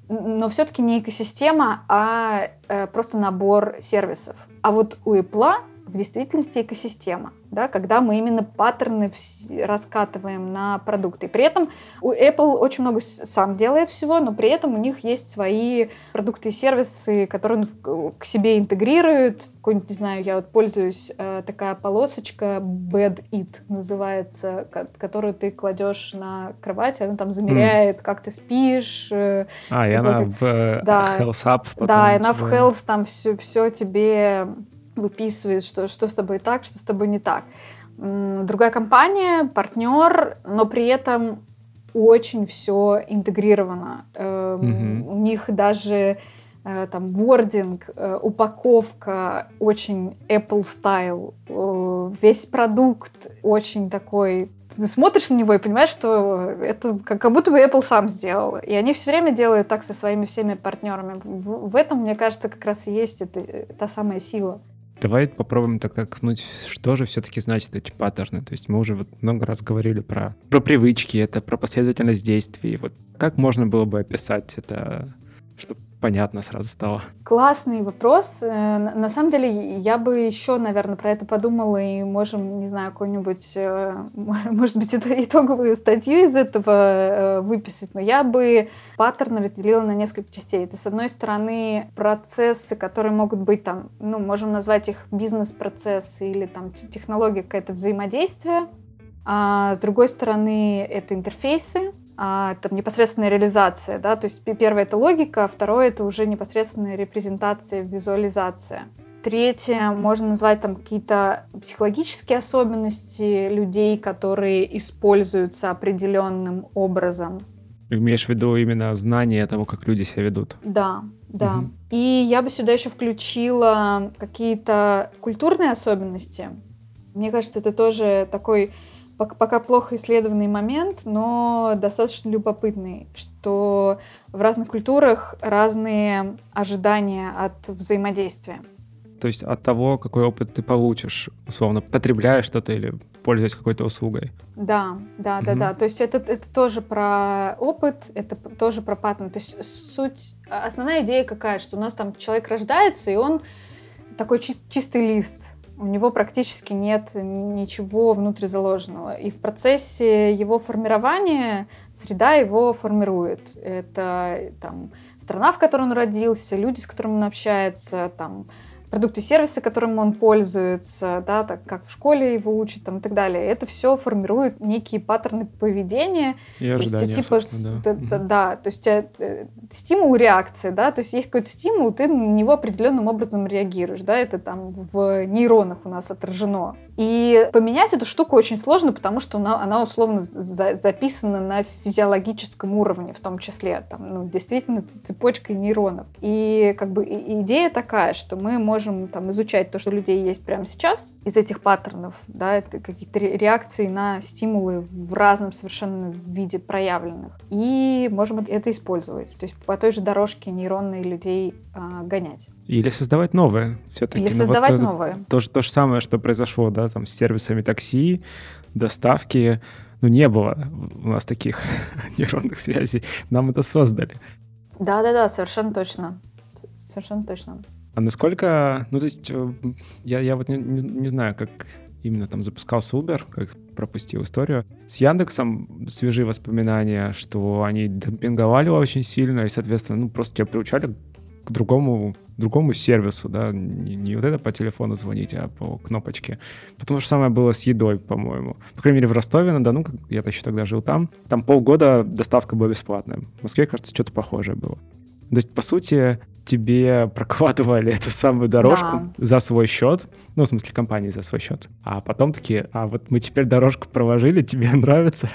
но все-таки не экосистема, а э, просто набор сервисов. А вот у Apple в действительности экосистема да, когда мы именно паттерны раскатываем на продукты. при этом у Apple очень много сам делает всего, но при этом у них есть свои продукты и сервисы, которые он к себе интегрируют. Какой-нибудь, не знаю, я вот пользуюсь э, такая полосочка Bed It называется, которую ты кладешь на кровать, она там замеряет, mm. как ты спишь. Э, а, типа, и она как... в э, да, Health. Потом, да, и она в Health там все, все тебе выписывает, что, что с тобой так, что с тобой не так. Другая компания, партнер, но при этом очень все интегрировано. Mm-hmm. У них даже э, там вординг, э, упаковка очень Apple style, весь продукт очень такой ты смотришь на него и понимаешь, что это как, будто бы Apple сам сделал. И они все время делают так со своими всеми партнерами. В, в этом, мне кажется, как раз и есть это, та самая сила. Давай попробуем тогда кнуть, что же все-таки значит эти паттерны. То есть мы уже вот много раз говорили про, про привычки, это про последовательность действий. Вот как можно было бы описать это, чтобы понятно сразу стало? Классный вопрос. Э, на самом деле, я бы еще, наверное, про это подумала и можем, не знаю, какую-нибудь, э, [laughs] может быть, итоговую статью из этого э, выписать, но я бы паттерн разделила на несколько частей. Это, с одной стороны, процессы, которые могут быть там, ну, можем назвать их бизнес-процессы или там технология какая-то взаимодействия. А с другой стороны, это интерфейсы, а, там, непосредственная реализация. Да? То есть первое — это логика, второе — это уже непосредственная репрезентация, визуализация. Третье, можно назвать там какие-то психологические особенности людей, которые используются определенным образом. Имеешь в виду именно знание того, как люди себя ведут? Да, да. Угу. И я бы сюда еще включила какие-то культурные особенности. Мне кажется, это тоже такой пока плохо исследованный момент, но достаточно любопытный, что в разных культурах разные ожидания от взаимодействия. То есть от того, какой опыт ты получишь, условно, потребляя что-то или пользуясь какой-то услугой. Да, да, угу. да, да. То есть это, это тоже про опыт, это тоже про паттерн. То есть суть, основная идея какая, что у нас там человек рождается, и он такой чи- чистый лист, у него практически нет ничего внутри заложенного. И в процессе его формирования среда его формирует. Это там, страна, в которой он родился, люди, с которыми он общается, там, продукты, сервисы, которым он пользуется, да, так как в школе его учат там, и так далее. Это все формирует некие паттерны поведения. И ожидания, типа, да. Да, да, то есть э, стимул, реакция, да, то есть есть какой-то стимул, ты на него определенным образом реагируешь, да, это там в нейронах у нас отражено. И поменять эту штуку очень сложно, потому что она, она условно за, записана на физиологическом уровне в том числе. Там, ну, действительно цепочкой нейронов. И как бы идея такая, что мы можем там, изучать то, что у людей есть прямо сейчас, из этих паттернов, да, это какие-то реакции на стимулы в разном совершенно виде проявленных. И можем это использовать. То есть по той же дорожке нейронной людей а, гонять. Или создавать новые все-таки. Или ну, создавать вот, новые. То, то, то же самое, что произошло, да, там, с сервисами такси, доставки. Ну, не было у нас таких [laughs] нейронных связей. Нам это создали. Да-да-да, совершенно точно. Совершенно точно. А насколько, ну, то есть, э, я, я вот не, не, не знаю, как именно там запускался Uber, как пропустил историю. С Яндексом свежие воспоминания, что они демпинговали очень сильно, и, соответственно, ну, просто тебя приучали другому, другому сервису, да, не, не вот это по телефону звонить, а по кнопочке. Потому что самое было с едой, по-моему. По крайней мере, в Ростове на Дону, я-то еще тогда жил там, там полгода доставка была бесплатная. В Москве, кажется, что-то похожее было. То есть, по сути, тебе прокладывали [laughs] эту самую дорожку да. за свой счет, ну, в смысле, компании за свой счет. А потом такие, а вот мы теперь дорожку проложили, тебе [laughs] нравится?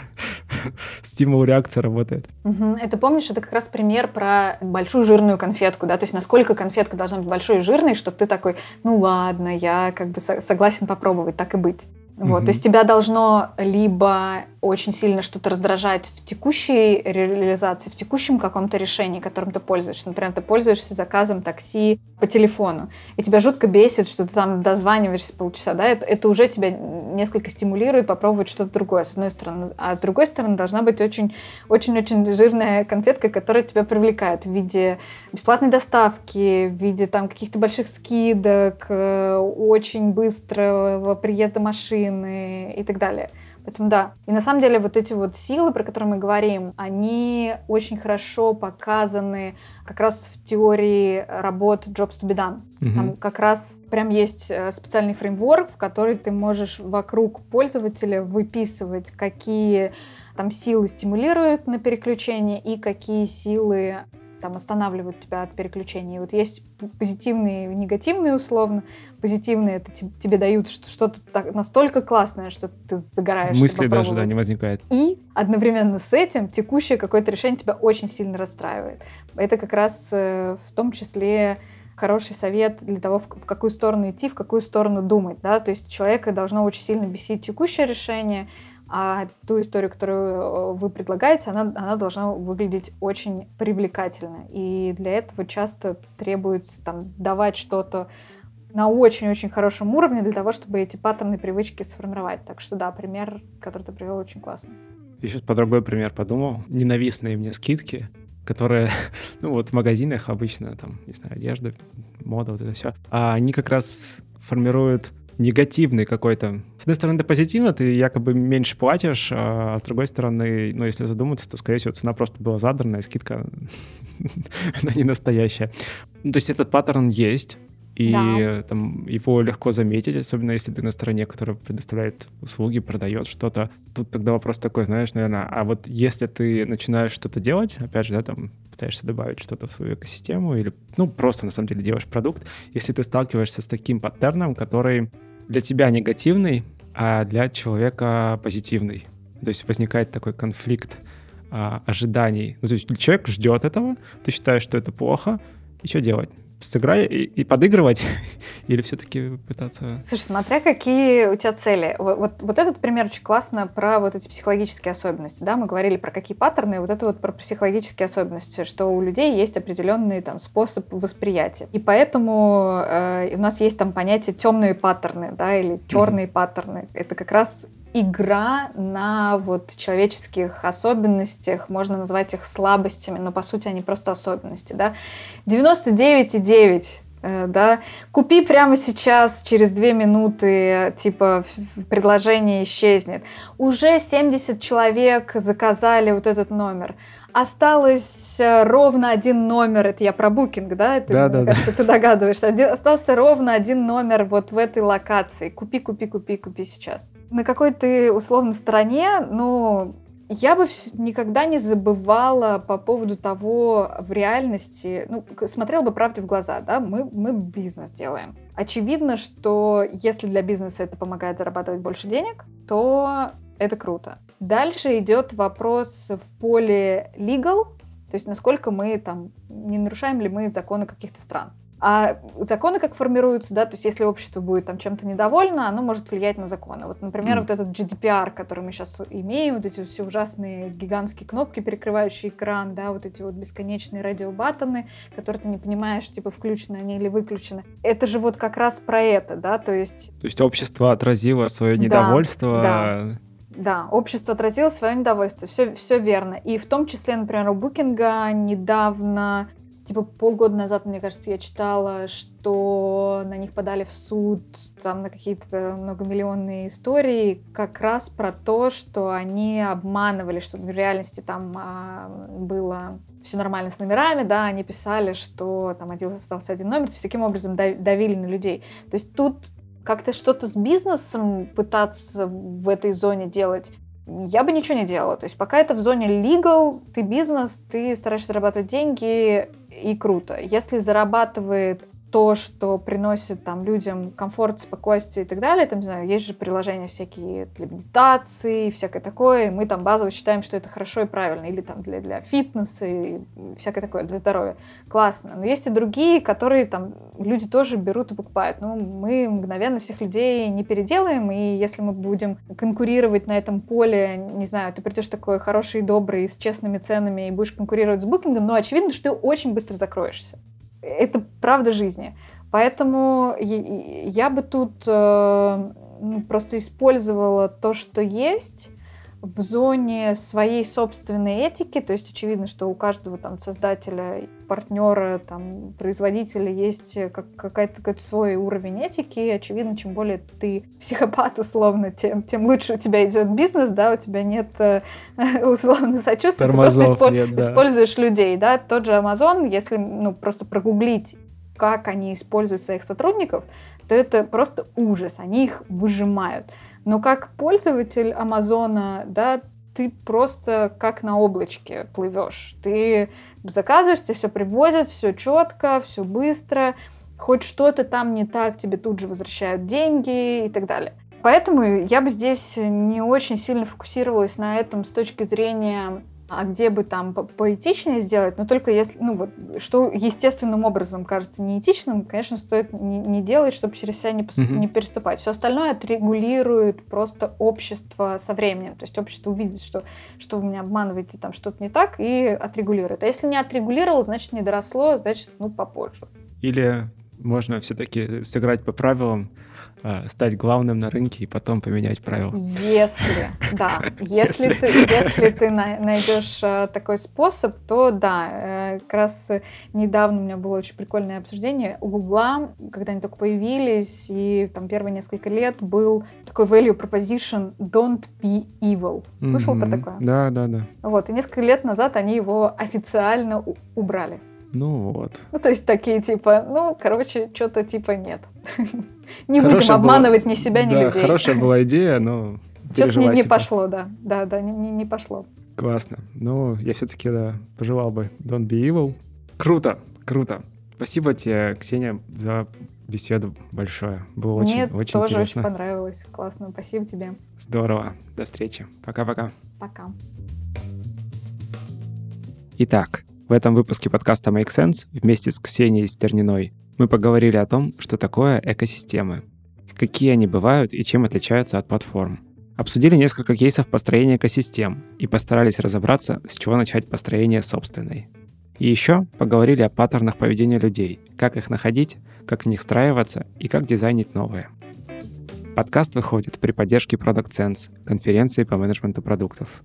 [laughs] Стимул реакция работает. Угу. Это помнишь, это как раз пример про большую жирную конфетку, да, то есть насколько конфетка должна быть большой и жирной, чтобы ты такой, ну ладно, я как бы согласен попробовать, так и быть. Вот, угу. То есть тебя должно либо очень сильно что-то раздражать в текущей реализации, в текущем каком-то решении, которым ты пользуешься. Например, ты пользуешься заказом такси по телефону, и тебя жутко бесит, что ты там дозваниваешься полчаса, да, это, это уже тебя несколько стимулирует попробовать что-то другое, с одной стороны. А с другой стороны должна быть очень-очень-очень жирная конфетка, которая тебя привлекает в виде бесплатной доставки, в виде там каких-то больших скидок, э, очень быстрого приезда машины и так далее. Поэтому да. И на самом деле вот эти вот силы, про которые мы говорим, они очень хорошо показаны как раз в теории работ Jobs to be done. Угу. Там как раз прям есть э, специальный фреймворк, в который ты можешь вокруг пользователя выписывать, какие там силы стимулируют на переключение и какие силы там останавливают тебя от переключения. И вот есть позитивные и негативные условно. Позитивные это тебе дают что-то настолько классное, что ты загораешь. Мысли даже, да, не возникает. И одновременно с этим текущее какое-то решение тебя очень сильно расстраивает. Это как раз э, в том числе хороший совет для того, в, в какую сторону идти, в какую сторону думать. Да? То есть человека должно очень сильно бесить текущее решение, а ту историю, которую э, вы предлагаете, она, она должна выглядеть очень привлекательно. И для этого часто требуется там, давать что-то на очень-очень хорошем уровне для того, чтобы эти паттерны привычки сформировать. Так что да, пример, который ты привел, очень классный. Я сейчас по другой пример подумал. Ненавистные мне скидки, которые, [laughs] ну вот в магазинах обычно, там, не знаю, одежда, мода, вот это все, а они как раз формируют негативный какой-то. С одной стороны, это позитивно, ты якобы меньше платишь, а с другой стороны, ну, если задуматься, то, скорее всего, цена просто была задранная, скидка, [laughs] она не настоящая. Ну, то есть этот паттерн есть, и да. там, его легко заметить, особенно если ты на стороне, которая предоставляет услуги, продает что-то. Тут тогда вопрос такой, знаешь, наверное, а вот если ты начинаешь что-то делать, опять же, да, там, пытаешься добавить что-то в свою экосистему или, ну, просто на самом деле делаешь продукт, если ты сталкиваешься с таким паттерном, который для тебя негативный, а для человека позитивный. То есть возникает такой конфликт а, ожиданий. Ну, то есть человек ждет этого, ты считаешь, что это плохо, и что делать? Сыграть и, и подыгрывать [laughs] или все-таки пытаться... Слушай, смотря какие у тебя цели. Вот, вот, вот этот пример очень классно про вот эти психологические особенности. Да? Мы говорили про какие паттерны, вот это вот про психологические особенности, что у людей есть определенный там способ восприятия. И поэтому э, у нас есть там понятие темные паттерны, да, или черные mm-hmm. паттерны. Это как раз игра на вот человеческих особенностях, можно назвать их слабостями, но по сути они просто особенности, да. 99,9 э, да, купи прямо сейчас, через две минуты, типа, предложение исчезнет. Уже 70 человек заказали вот этот номер осталось э, ровно один номер, это я про букинг, да? Это, да, да, кажется, да. ты догадываешься. Один, остался ровно один номер вот в этой локации. Купи, купи, купи, купи сейчас. На какой ты условно стороне, ну, Я бы никогда не забывала по поводу того в реальности, ну, смотрела бы правде в глаза, да, мы, мы бизнес делаем. Очевидно, что если для бизнеса это помогает зарабатывать больше денег, то это круто. Дальше идет вопрос в поле legal, то есть насколько мы там, не нарушаем ли мы законы каких-то стран. А законы как формируются, да, то есть если общество будет там чем-то недовольно, оно может влиять на законы. Вот, например, mm. вот этот GDPR, который мы сейчас имеем, вот эти все ужасные гигантские кнопки, перекрывающие экран, да, вот эти вот бесконечные радиобаттоны, которые ты не понимаешь, типа, включены они или выключены. Это же вот как раз про это, да, то есть... То есть общество отразило свое недовольство да. Да, общество отразило свое недовольство, все, все верно. И в том числе, например, у Букинга недавно, типа полгода назад, мне кажется, я читала, что на них подали в суд там на какие-то многомиллионные истории как раз про то, что они обманывали, что в реальности там а, было все нормально с номерами, да, они писали, что там один остался один номер, то есть таким образом давили на людей. То есть тут как-то что-то с бизнесом пытаться в этой зоне делать, я бы ничего не делала. То есть пока это в зоне legal, ты бизнес, ты стараешься зарабатывать деньги, и круто. Если зарабатывает то, что приносит там людям комфорт, спокойствие и так далее. Там, не знаю, есть же приложения всякие для медитации, всякое такое. Мы там базово считаем, что это хорошо и правильно. Или там для, для фитнеса и всякое такое, для здоровья. Классно. Но есть и другие, которые там люди тоже берут и покупают. Ну, мы мгновенно всех людей не переделаем, и если мы будем конкурировать на этом поле, не знаю, ты придешь такой хороший и добрый, с честными ценами и будешь конкурировать с букингом, но очевидно, что ты очень быстро закроешься это правда жизни. Поэтому я бы тут э, ну, просто использовала то, что есть, в зоне своей собственной этики, то есть очевидно, что у каждого там создателя, партнера, там, производителя есть как, какой-то, какой-то свой уровень этики, и очевидно, чем более ты психопат, [laughs] условно, тем, тем лучше у тебя идет бизнес, да, у тебя нет э, [laughs] условно сочувствия, Тормозов ты просто нет, испо- да. используешь людей, да, тот же Amazon, если, ну, просто прогуглить как они используют своих сотрудников, то это просто ужас, они их выжимают. Но как пользователь Амазона, да, ты просто как на облачке плывешь. Ты заказываешь, тебе все привозят, все четко, все быстро. Хоть что-то там не так, тебе тут же возвращают деньги и так далее. Поэтому я бы здесь не очень сильно фокусировалась на этом с точки зрения а где бы там поэтичнее сделать, но только если, ну вот, что естественным образом кажется неэтичным, конечно, стоит не, не делать, чтобы через себя не, mm-hmm. не переступать. Все остальное отрегулирует просто общество со временем. То есть общество увидит, что, что вы меня обманываете, там что-то не так, и отрегулирует. А если не отрегулировал, значит, не доросло, значит, ну, попозже. Или можно все-таки сыграть по правилам, а, стать главным на рынке и потом поменять правила. Если, [laughs] да, если ты, если ты найдешь э, такой способ, то да, э, как раз недавно у меня было очень прикольное обсуждение у Гугла, когда они только появились, и там первые несколько лет был такой value proposition don't be evil. Слышал mm-hmm. про такое? Да, да, да. Вот, и несколько лет назад они его официально убрали. Ну вот. Ну, то есть такие типа, ну, короче, что-то типа нет. [laughs] Не будем обманывать ни себя, ни людей. хорошая была идея, но [laughs] Что-то не пошло, да. Да, да, не пошло. Классно. Ну, я все-таки, да, пожелал бы Don't Be Evil. Круто, круто. Спасибо тебе, Ксения, за беседу большое. Было очень, Мне очень тоже интересно. очень понравилось. Классно. Спасибо тебе. Здорово. До встречи. Пока-пока. Пока. Итак, в этом выпуске подкаста Make Sense вместе с Ксенией Стерниной мы поговорили о том, что такое экосистемы, какие они бывают и чем отличаются от платформ. Обсудили несколько кейсов построения экосистем и постарались разобраться, с чего начать построение собственной. И еще поговорили о паттернах поведения людей, как их находить, как в них встраиваться и как дизайнить новые. Подкаст выходит при поддержке Product Sense, конференции по менеджменту продуктов.